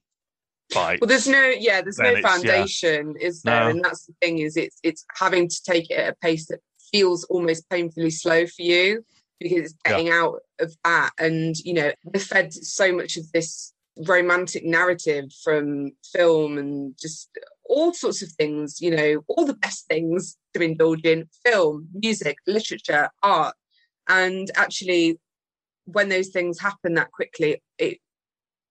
bites. Well, there's no, yeah, there's no it's- yeah. foundation, is there? No. And that's the thing is, it's it's having to take it at a pace that feels almost painfully slow for you because it's Yeah. getting out of that. And you know, we're fed so much of this romantic narrative from film and just all sorts of things. You know, all the best things to indulge in: film, music, literature, art. And actually, when those things happen that quickly, it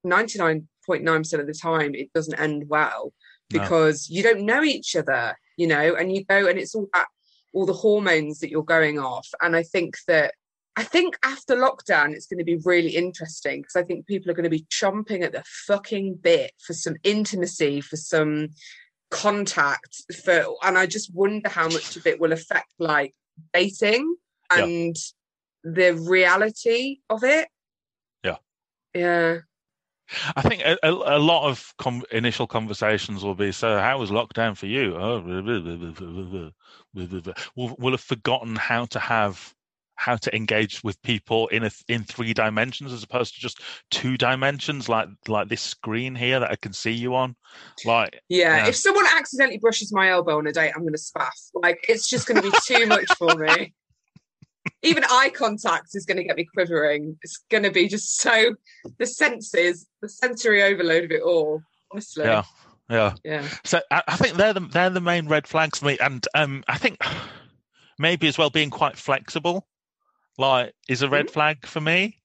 99.9% of the time it doesn't end well No. because you don't know each other you know and you go and it's all that all the hormones that you're going off and i think that I think after lockdown, it's going to be really interesting because I think people are going to be chomping at the fucking bit for some intimacy, for some contact, for, and I just wonder how much of it will affect like dating and the reality of it. Yeah. Yeah. I think a, a lot of com- initial conversations will be so. How was lockdown for you? Oh, we'll, we'll have forgotten how to have how to engage with people in a in three dimensions as opposed to just two dimensions, like like this screen here that I can see you on. Like, Yeah, Yeah. if someone accidentally brushes my elbow on a date, I'm going to spaff. Like, it's just going to be too much for me. *laughs* Even eye contact is going to get me quivering. It's going to be just so the senses, the sensory overload of it all. Honestly, yeah, yeah. yeah. So I, I think they're the they're the main red flags for me, and um, I think *sighs* maybe as well being quite flexible, like is a red mm-hmm. flag for me.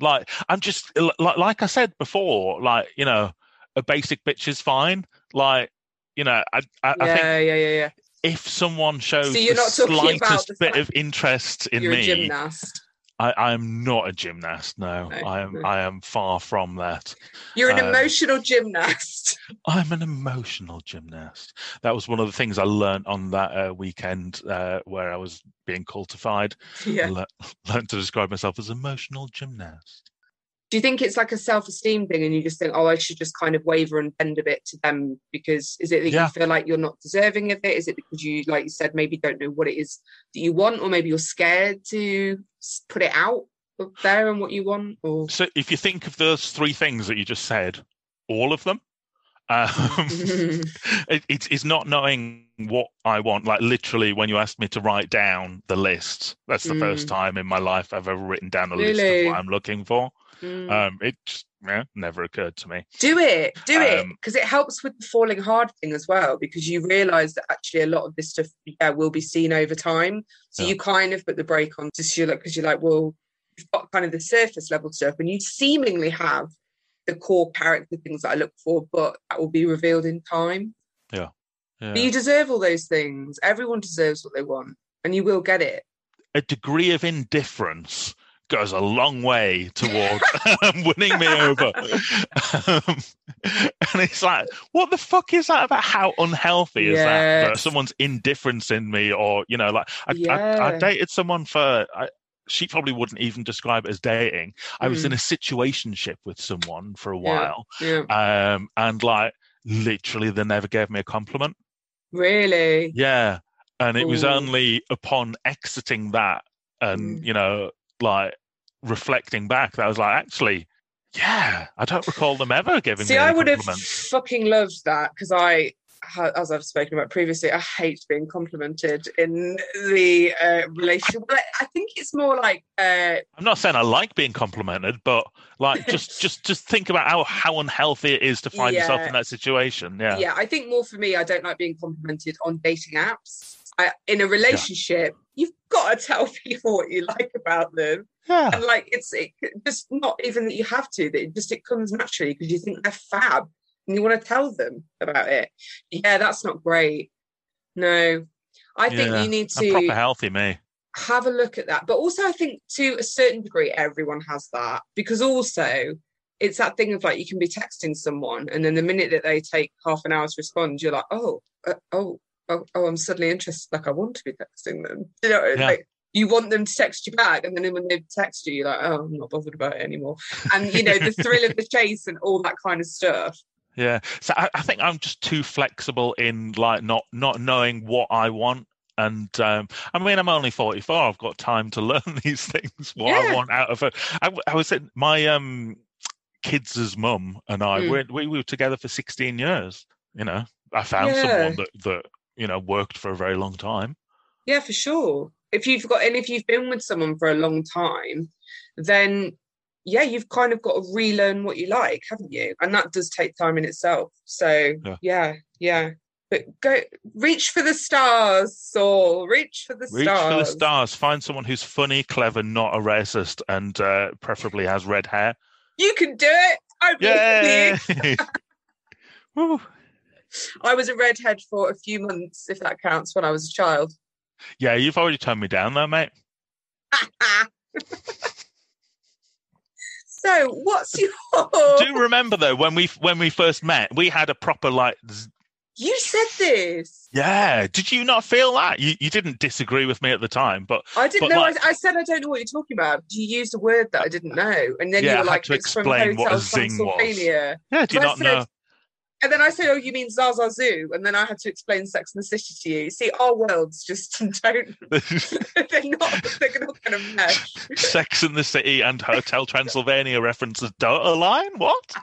Like I'm just like like I said before, like you know, a basic bitch is fine. Like you know, I I, I think yeah, yeah, yeah. if someone shows So you're the not talking about slightest the bit of interest in You're a me, gymnast. I, I'm not a gymnast. No, No, I am. I am far from that. You're an Um, emotional gymnast. *laughs* I'm an emotional gymnast. That was one of the things I learned on that uh, weekend uh, where I was being cultified. yeah. Le- *laughs* learned to describe myself as emotional gymnast. Do you think it's like a self-esteem thing, and you just think, oh, I should just kind of waver and bend a bit to them because is it that Yeah. you feel like you're not deserving of it? Is it because you, like you said, maybe don't know what it is that you want, or maybe you're scared to put it out there and what you want? Or So if you think of those three things that you just said, all of them, Um, *laughs* *laughs* it, it's, it's not knowing what I want. Like literally, when you asked me to write down the list, that's the first Mm. time in my life I've ever written down a list of what I'm looking for. Mm. Um, it just yeah, never occurred to me. do it, do it, um, because it helps with the falling hard thing as well. Because you realise that actually a lot of this stuff yeah, will be seen over time. So Yeah. you kind of put the brake on just you're like because you're like, well, you've got kind of the surface level stuff, and you seemingly have the core character things that I look for, but that will be revealed in time. Yeah. But you deserve all those things. Everyone deserves what they want, and you will get it. a degree of indifference goes a long way toward *laughs* winning me over. Um, and it's like, what the fuck is that about? How unhealthy is that? That someone's indifference in me, or you know, like I, I, I dated someone for. I, she probably wouldn't even describe it as dating. I was Mm. in a situationship with someone for a while, Yeah, um, and like literally, they never gave me a compliment. really. Yeah. And it was only upon exiting that and, Mm. you know, like reflecting back that I was like, actually, yeah, I don't recall them ever giving See, I would have fucking loved that because I, as I've spoken about previously, I hate being complimented in the uh, relationship. But I think it's more like, uh, I'm not saying I like being complimented, but like *laughs* just just just think about how how unhealthy it is to find yourself in that situation. Yeah. yeah. I think more for me, I don't like being complimented on dating apps. I, in a relationship, you've got to tell *laughs* people what you like about them, Yeah. and like it's it, just not even that you have to. That it just it comes naturally because you think they're fab and you want to tell them about it. Yeah, that's not great. No, I think Yeah. you need I'm proper to healthy, me. have a look at that. But also, I think to a certain degree, everyone has that because also it's that thing of like you can be texting someone, and then the minute that they take half an hour to respond, you're like, oh, uh, oh, oh, oh, I'm suddenly interested. Like I want to be texting them. You know, Yeah. like you want them to text you back, and then when they text you, you're like, oh, I'm not bothered about it anymore. And you know, the thrill of the chase and all that kind of stuff. Yeah. So I, I think I'm just too flexible in like not not knowing what I want. And um, I mean, I'm only 44. I've got time to *laughs* learn these things. What I want out of it. I, I was at my um, kids' mum and I. Mm. We're, we were together for 16 years. You know, I found Yeah. someone that that you know worked for a very long time. Yeah, for sure. If you've got and if you've been with someone for a long time, then yeah, you've kind of got to relearn what you like, haven't you? And that does take time in itself. So Yeah. yeah, yeah. But go reach for the stars, Saul. Reach for the Reach stars. Reach for the stars. Find someone who's funny, clever, not a racist, and uh, preferably has red hair. You can do it. I believe you. *laughs* I was a redhead for a few months, if that counts, when I was a child. Yeah, you've already turned me down there, mate. *laughs* so, what's your? Do you remember though when we when we first met, we had a proper like You said this. yeah. Did you not feel that? You you didn't disagree with me at the time, but I didn't But know. like- I, I said I don't know what you're talking about. You used a word that I didn't know, and then Yeah, you were like, to "It's from explain what a zing was. Yeah, do you So not said- know? And then I said, "Oh, you mean Zaza Zoo?" And then I had to explain Sex and the City to you. See, our worlds just *laughs* don't. *laughs* they're not. They're not going to mesh. Sex in the City and Hotel Transylvania references don't align. What?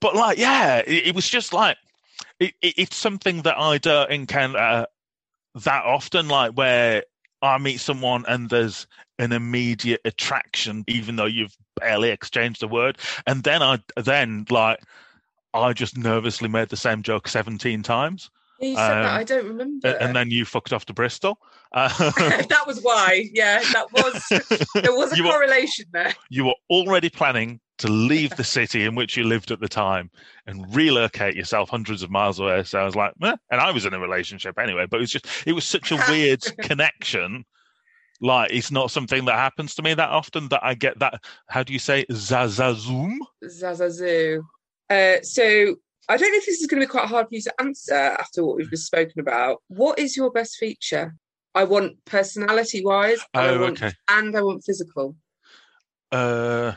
but like, yeah, it, it was just like it, it, it's something that I don't encounter that often. Like where I meet someone and there's an immediate attraction, even though you've barely exchanged a word, and then I then like I just nervously made the same joke seventeen times, you said that. Um, I don't remember. and, then you fucked off to Bristol. Um, *laughs* that was why. Yeah, that was. *laughs* There was a You were- correlation there. you were already planning to leave the city in which you lived at the time and relocate yourself hundreds of miles away. So I was like, eh. and I was in a relationship anyway, but it was just, it was such a weird *laughs* connection. Like, it's not something that happens to me that often that I get that, how do you say, zazazoom? Zazazoo. Uh, so I don't know if this is going to be quite hard for you to answer after what we've just spoken about. What is your best feature? I want personality wise, and, I Oh, want, okay. and I want physical. Uh,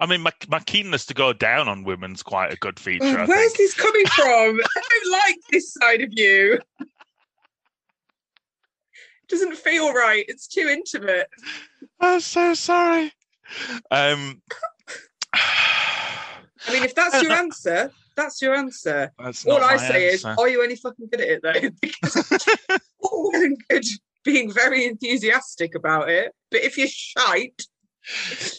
I mean, my, my keenness to go down on women's quite a good feature. Oh, where's this coming from? *laughs* I don't like this side of you. Doesn't feel right. It's too intimate. I'm so sorry. Um, I mean, if that's your *sighs* answer, that's your answer. That's All I say is, are you any fucking good at it though? *laughs* Because *laughs* all well and good being very enthusiastic about it, but if you're shite,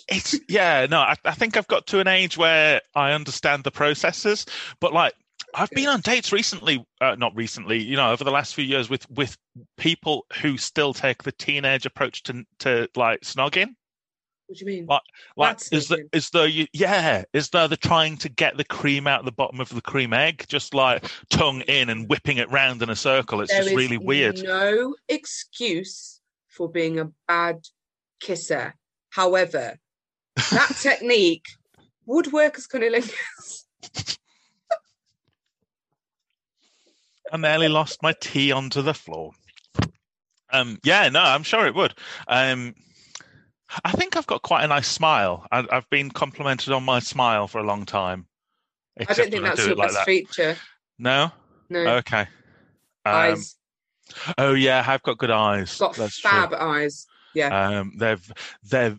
it's yeah no I, I think i've got to an age where i understand the processes but like i've been on dates recently uh, not recently you know over the last few years with with people who still take the teenage approach to to like snogging what do you mean? Like- like That's is the, is though you yeah is though they're trying to get the cream out the bottom of the cream egg just like tongue in and whipping it round in a circle it's There just really weird No excuse for being a bad kisser. However, that *laughs* technique would work as cunnilingus. *laughs* I nearly lost my tea onto the floor. Um, yeah, no, I'm sure it would. Um, I think I've got quite a nice smile. I, I've been complimented on my smile for a long time. I don't think that's do your like best that. feature. No. No, Okay. Um, eyes. Oh yeah, I've got good eyes. Got That's fab true. eyes. Yeah. Um, they're they're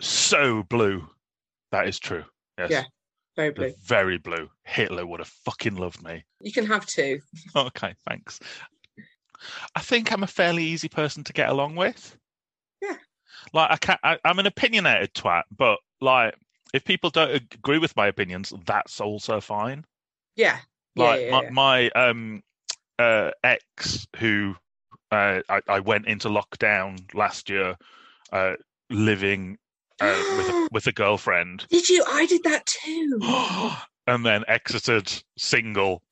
so blue. That is true. Yes. Yeah, Very blue. very blue. Hitler would have fucking loved me. You can have two. *laughs* Okay, thanks. I think I'm a fairly easy person to get along with. Yeah. Like I can't. I, I'm an opinionated twat, but like if people don't agree with my opinions, that's also fine. Yeah. Yeah, Like yeah, my, yeah. my um uh ex who uh I, I went into lockdown last year, uh living uh, with a, *gasps* with a girlfriend, Did you? I did that too. *gasps* and then exited single.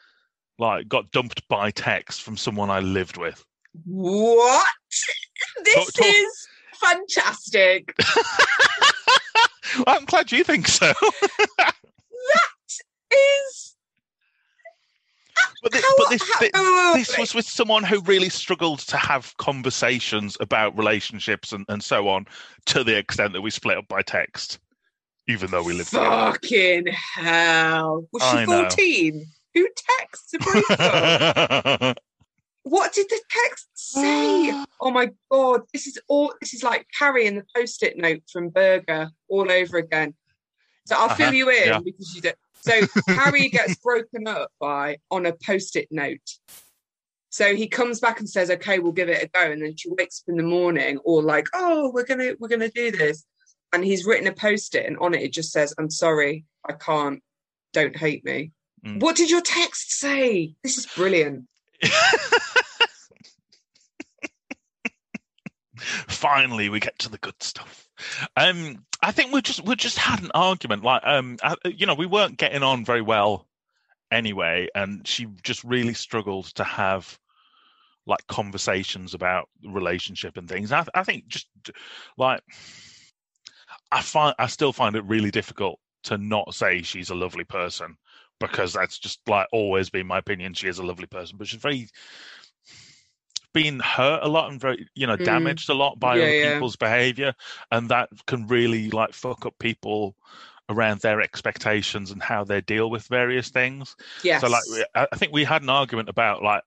Like got dumped by text from someone I lived with. what? This Talk- talk- is fantastic. *laughs* *laughs* I'm glad you think so. *laughs* Is but this, how, but this, how- thi- wait, this was with someone who really struggled to have conversations about relationships and, and so on to the extent that we split up by text, even though we lived together. Fucking hell. Was she know. 14? Who texts a *laughs* what did the text say? Oh my god, this is all this is like Carrie in the post-it note from Berger all over again. So I'll fill Uh-huh, you in yeah. because you don't. So Harry gets broken up by on a post-it note. So he comes back and says, "Okay, we'll give it a go." And then she wakes up in the morning, all like, "Oh, we're gonna we're gonna do this." And he's written a post-it, and on it it just says, "I'm sorry, I can't. Don't hate me." Mm. What did your text say? This is brilliant. *laughs* Finally, we get to the good stuff. Um, I think we just we just had an argument. Like, um, I, you know, we weren't getting on very well anyway, and she just really struggled to have like conversations about relationship and things. I, I think just like I find I still find it really difficult to not say she's a lovely person because that's just like always been my opinion. She is a lovely person, but she's very been hurt a lot and very you know Mm. damaged a lot by Yeah, other yeah. people's behavior and that can really like fuck up people around their expectations and how they deal with various things yeah so like I think we had an argument about like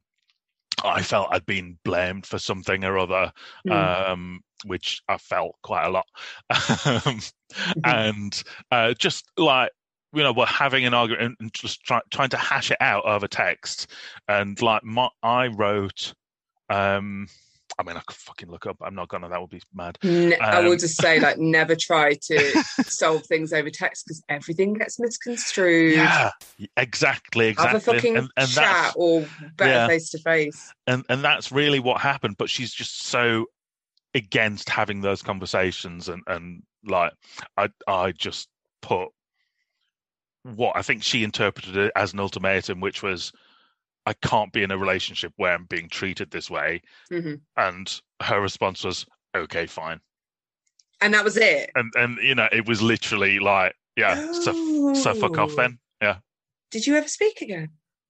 I felt I'd been blamed for something or other, Mm. um, which I felt quite a lot, *laughs* um, Mm-hmm. and uh, just like you know, we're having an argument and- and just try, trying to hash it out over text, and like my, I wrote, um, I mean, I could fucking look up. I'm not gonna. That would be mad. I will Um, just say, like, *laughs* never try to solve things over text because everything gets misconstrued. Yeah, exactly, exactly. Have a fucking and, and chat or better face to face. and and that's really what happened but she's just so against having those conversations and and like i i just put what i think she interpreted it as an ultimatum which was i can't be in a relationship where i'm being treated this way hmm and her response was okay fine And that was it. and and you know it was literally like yeah so so fuck off Oh. then yeah Did you ever speak again?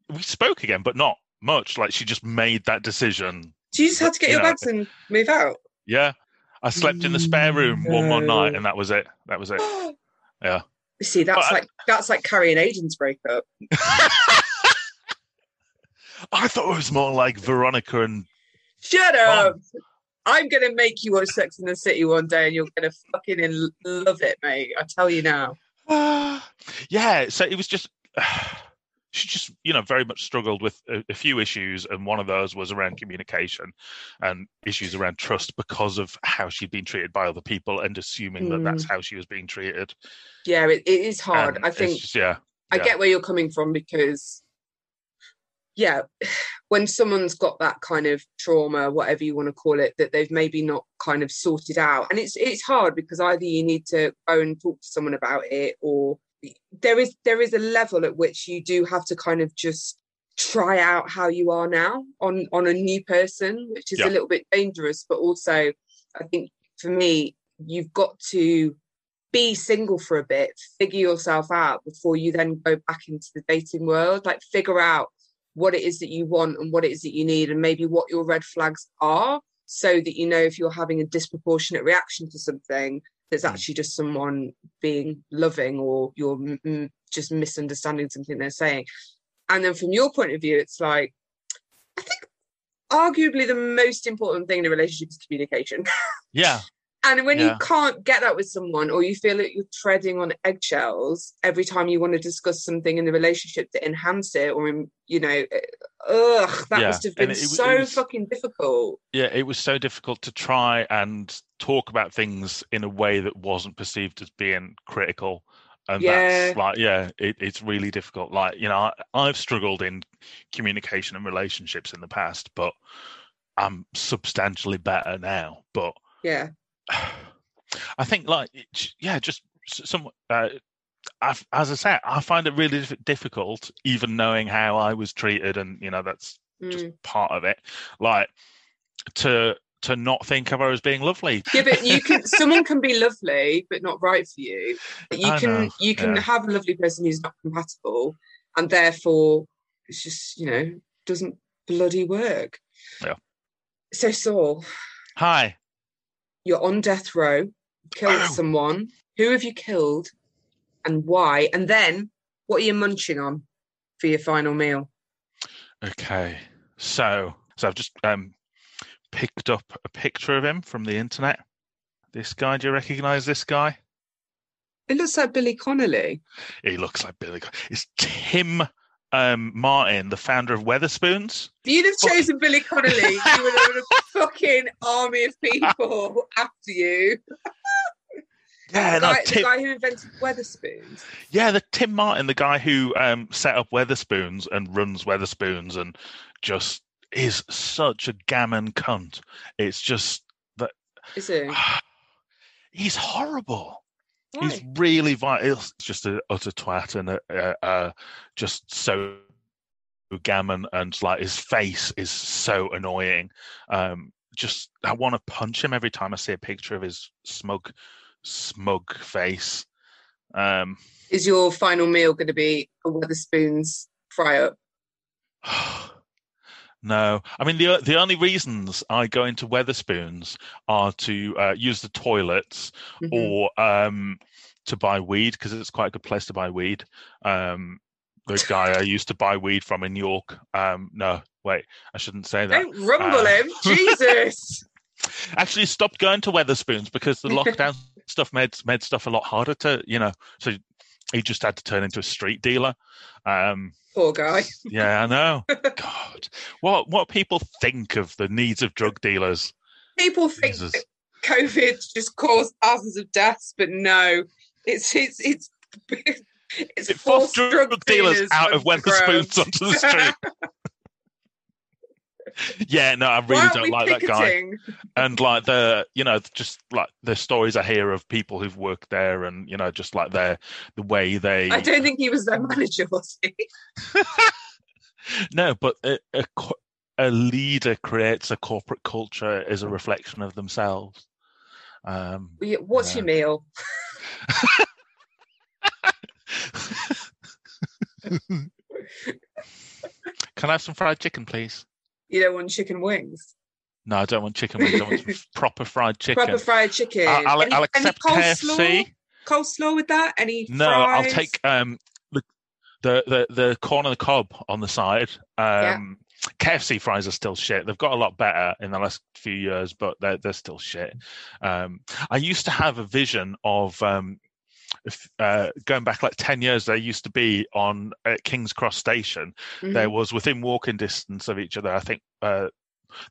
we spoke again but not much like she just made that decision So you just had to get You your know, bags and move out? Yeah. I slept in the spare room one one night and that was it. That was it. *gasps* Yeah. See, that's But I- like that's like Carrie and Aidan's breakup. *laughs* I thought it was more like Veronica and Shut up. I'm gonna make you watch Sex in the City one day, and you're gonna fucking in- love it, mate. I tell you now. *sighs* yeah, so it was just *sighs* she just you know very much struggled with a, a, few issues, and one of those was around communication and issues around trust because of how she'd been treated by other people and assuming mm. that that's how she was being treated. Yeah, it, it is hard. And I think. Just, yeah, I yeah. get where you're coming from because yeah, *sighs* when someone's got that kind of trauma, whatever you want to call it, that they've maybe not kind of sorted out, and it's it's hard because either you need to go and talk to someone about it, or there is there is a level at which you do have to kind of just try out how you are now on on a new person, which is yeah. a little bit dangerous, but also I think for me, you've got to be single for a bit, figure yourself out before you then go back into the dating world. Like figure out what it is that you want and what it is that you need and maybe what your red flags are so that you know if you're having a disproportionate reaction to something that's hmm. actually just someone being loving or you're m- just misunderstanding something they're saying. And then from your point of view it's like i think arguably the most important thing in a relationship is communication. *laughs* Yeah and when yeah. you can't get that with someone, or you feel that you're treading on eggshells every time you want to discuss something in the relationship to enhance it, or you know, eh, ugh, that yeah. must have been it, so it was, fucking difficult. Yeah, it was so difficult to try and talk about things in a way that wasn't perceived as being critical. And yeah. that's like, yeah, it, it's really difficult. Like, you know, I, I've struggled in communication and relationships in the past, but I'm substantially better now. But yeah *sighs* I think like yeah, just some. Uh, as I said, I find it really difficult, even knowing how I was treated, and you know that's mm. just part of it. Like to to not think of her as being lovely. Yeah, but you can. *laughs* someone can be lovely, but not right for you. You I can know, you can yeah. have a lovely person who's not compatible, and therefore it's just you know doesn't bloody work. Yeah. So Saul. Hi you're on death row, killed someone. Who have you killed and why? And then what are you munching on for your final meal? Okay. So so I've just um picked up a picture of him from the internet. This guy, do you recognise this guy? It looks like Billy Connolly. He looks like Billy. It's Tim um, Martin, the founder of Wetherspoons. If you'd have chosen Billy Connolly, you would have a *laughs* fucking army of people after you. Yeah, the, guy, Tim, the guy who invented Wetherspoons. Yeah, the Tim Martin, the guy who um, set up Wetherspoons and runs Wetherspoons, and just is such a gammon cunt. It's just that. Is he? *sighs* He's horrible. Why? He's really vital. He's just an utter twat and a, a, a, just so gammon, and like his face is so annoying. Um, just I want to punch him every time I see a picture of his smug, smug face. Um, is your final meal going to be a Wetherspoons fry up? *sighs* *sighs* *sighs* No, I mean the the only reasons I go into Wetherspoons are to uh, use the toilets mm-hmm. or um, to buy weed because it's quite a good place to buy weed. Um, the guy I used to buy weed from in York. Um, no, wait, I shouldn't say that. Don't rumble uh, him, *laughs* Jesus. Actually, stopped going to Wetherspoons because the lockdown *laughs* stuff made made stuff a lot harder to you know. So he just had to turn into a street dealer. Um, Poor guy. yeah, I know. *laughs* God, what what people think of the needs of drug dealers? People think COVID just caused thousands of deaths, but no, it's it's it's. *laughs* It's it forced drug, drug dealers out of Wetherspoons onto the street. *laughs* yeah, no, I really don't like picketing? that guy. And like the, you know, just like the stories I hear of people who've worked there, and you know, just like their the way they. I don't think he was their *laughs* manager, was he? no, but a, a, a, leader creates a corporate culture as a reflection of themselves. Um, What's your meal? *laughs* *laughs* Can I have some fried chicken, please? You don't want chicken wings? No, I don't want chicken wings. I want *laughs* proper fried chicken. Proper fried chicken. I'll, I'll, any, I'll accept any coleslaw? KFC. Coleslaw with that? Any? No, fries? I'll take um the, the the the corn on the cob on the side. Um, yeah. KFC fries are still shit. They've got a lot better in the last few years, but they're they're still shit. Um, I used to have a vision of um, uh, going back like ten years, there used to be on at King's Cross Station. Mhm. There was within walking distance of each other. I think uh,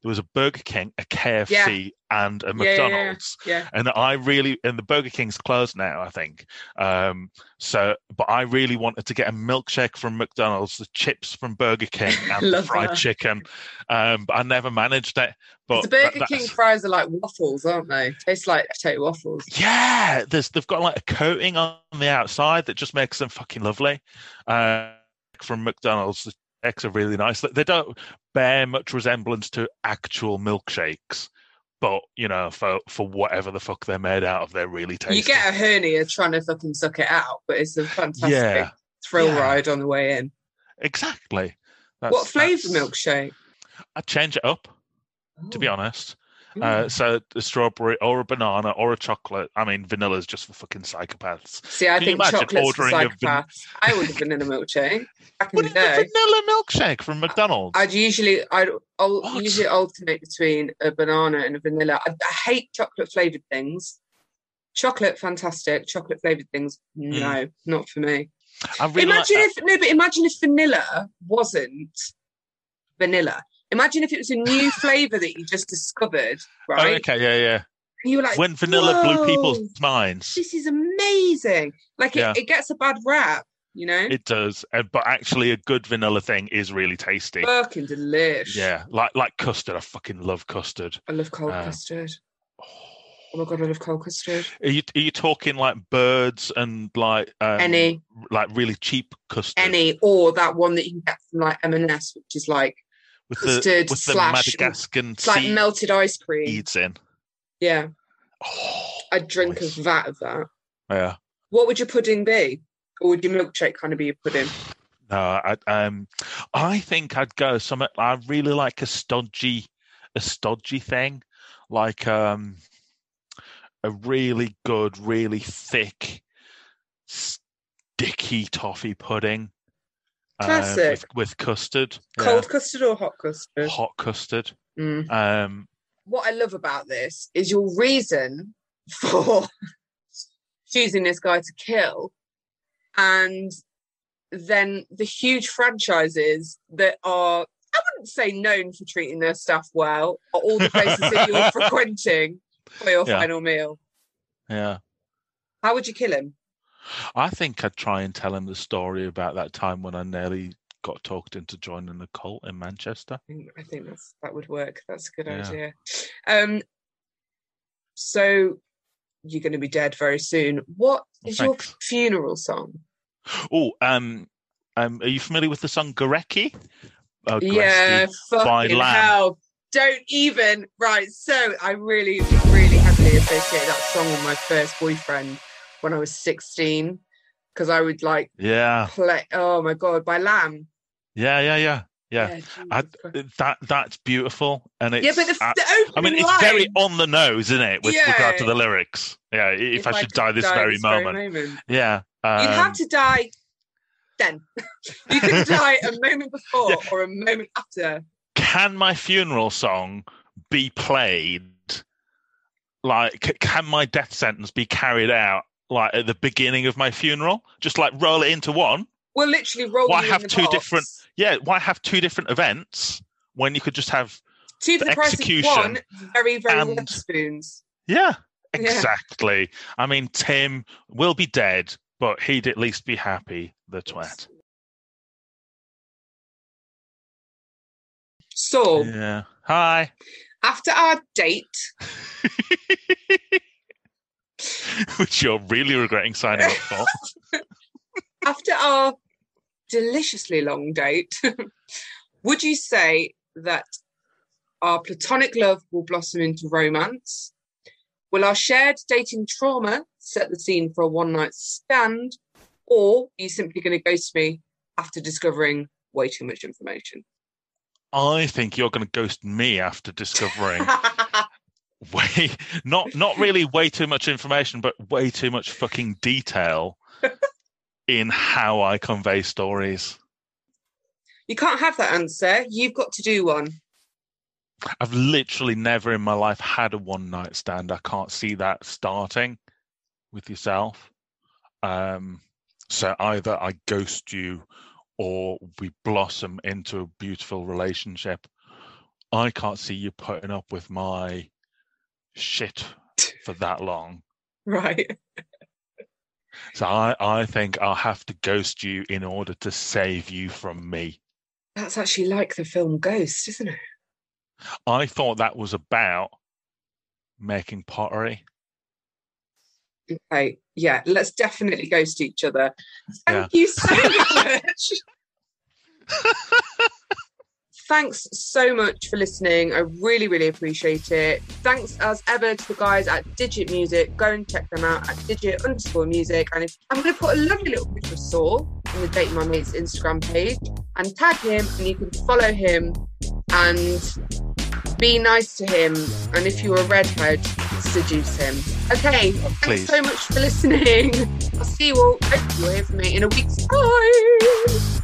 there was a Burger King, a KFC, and a Yeah, yeah, yeah. McDonald's. yeah. And I really, and the Burger King's closed now, I think. Um, so, but I really wanted to get a milkshake from McDonald's, the chips from Burger King, *laughs* and the fried that. chicken. Um, but I never managed it. But the Burger that- King fries are like waffles, aren't they? Taste like potato waffles. Yeah, there's they've got like a coating on the outside that just makes them fucking lovely. Uh, from McDonald's, the eggs are really nice. They- don't bear much resemblance to actual milkshakes, but you know, for for whatever the fuck they're made out of, they're really tasty. You get a hernia trying to fucking suck it out, but it's a fantastic Yeah. thrill Yeah. ride on the way in. exactly. That's- what flavour milkshake? I'd change it up, to be honest. Uh, so a strawberry or a banana or a chocolate. I mean, vanilla is just for fucking psychopaths. See, I can think chocolate's for ordering van- psychopaths. I would have vanilla milkshake back in the vanilla milkshake from McDonald's? I'd usually I'd I'll usually alternate between a banana and a vanilla. I, I hate chocolate flavored things. Chocolate, fantastic. Chocolate flavored things, no, not for me. Really imagine that. if no, but imagine if vanilla wasn't vanilla. Imagine if it was a new *laughs* flavor that you just discovered, Oh, right? okay, yeah, yeah. And you were like, when vanilla blew people's minds, This is amazing. Like it, Yeah. it gets a bad rap, you know. it does. Uh, but actually, a good vanilla thing is really tasty. Fucking delish. Yeah, like like custard. I fucking love custard. I love cold Uh, custard. *sighs* Oh my god, I love cold custard. Are you are you talking like Bird's and like um, Any, like really cheap custard any, or that one that you can get from like M&S, which is like with the custard with the slash- Madagascan it's like melted ice cream. seeds in? Yeah, Oh, I'd drink nice. a vat of that. yeah. What would your pudding be? Or would your milkshake kind of be your pudding? *sighs* No, I um, I think I'd go something. I really like a stodgy, a stodgy thing, like um, a really good, really thick, sticky toffee pudding. Uh, Classic. with, with custard, yeah. Cold custard or hot custard? hot custard. Mm. Um, What I love about this is your reason for *laughs* choosing this guy to kill, and then the huge franchises that are, I wouldn't say known for treating their staff well, are all the places that you're *laughs* frequenting for your Yeah. final meal. yeah, How would you kill him? I think I'd try and tell him the story about that time when I nearly got talked into joining the cult in Manchester. I think, that's that would work. That's a good Yeah. idea. Um, so you're going to be dead very soon. What is your funeral song? Oh, um, um, are you familiar with the song Gorecki? Oh, yeah, by fucking hell! Don't even. Right. So I really, really heavily associate that song with my first boyfriend when I was 16 because I would like Yeah, play. Oh my god, by Lamb. yeah, yeah, yeah, yeah. Jesus I- That that's beautiful, and it's. yeah, but the, the I mean, it's very on the nose, isn't it, with regard to the lyrics? Yeah, if, I should die this at very moment. moment. Yeah, You'd have um, to die then. *laughs* you could die a *laughs* moment before Yeah. or a moment after. Can my funeral song be played? Like, can my death sentence be carried out like at the beginning of my funeral? Just like roll it into one. We'll literally roll Why have two box. different- Yeah, why have two different events when you could just have? Two for the the execution one. Very, very and- spoons. Yeah, Yeah. exactly. I mean, Tim will be dead, but he'd at least be happy. The twat. So Yeah. Hi. after our date, *laughs* *laughs* Which you're really regretting signing up for. *laughs* after our deliciously long date, *laughs* would you say that our platonic love will blossom into romance? Will our shared dating trauma set the scene for a one night stand? Or are you simply going to ghost me after discovering way too much information? I think you're going to ghost me after discovering way *laughs* not not really way too much information, but way too much fucking detail *laughs* in how I convey stories. you can't have that answer. You've got to do one. I've literally never in my life had a one night stand. I can't see that starting with yourself. Um, so either I ghost you or we blossom into a beautiful relationship. I can't see you putting up with my shit for that long. *laughs* Right. So I, I think I'll have to ghost you in order to save you from me. That's actually like the film Ghost, isn't it? I thought that was about making pottery. Okay. Yeah, let's definitely ghost each other. Thank Yeah. you so *laughs* much. *laughs* Thanks so much for listening. I really, really appreciate it. Thanks as ever to the guys at Digit Music. Go and check them out at digit underscore music. And if, I'm going to put a lovely little picture of Saul on the Dating My Mates Instagram page and tag him, and you can follow him and be nice to him. And if you're a redhead, seduce him. Okay, thanks Please. so much for listening. *laughs* I'll see you all. Hopefully, you'll hear from me in a week's time.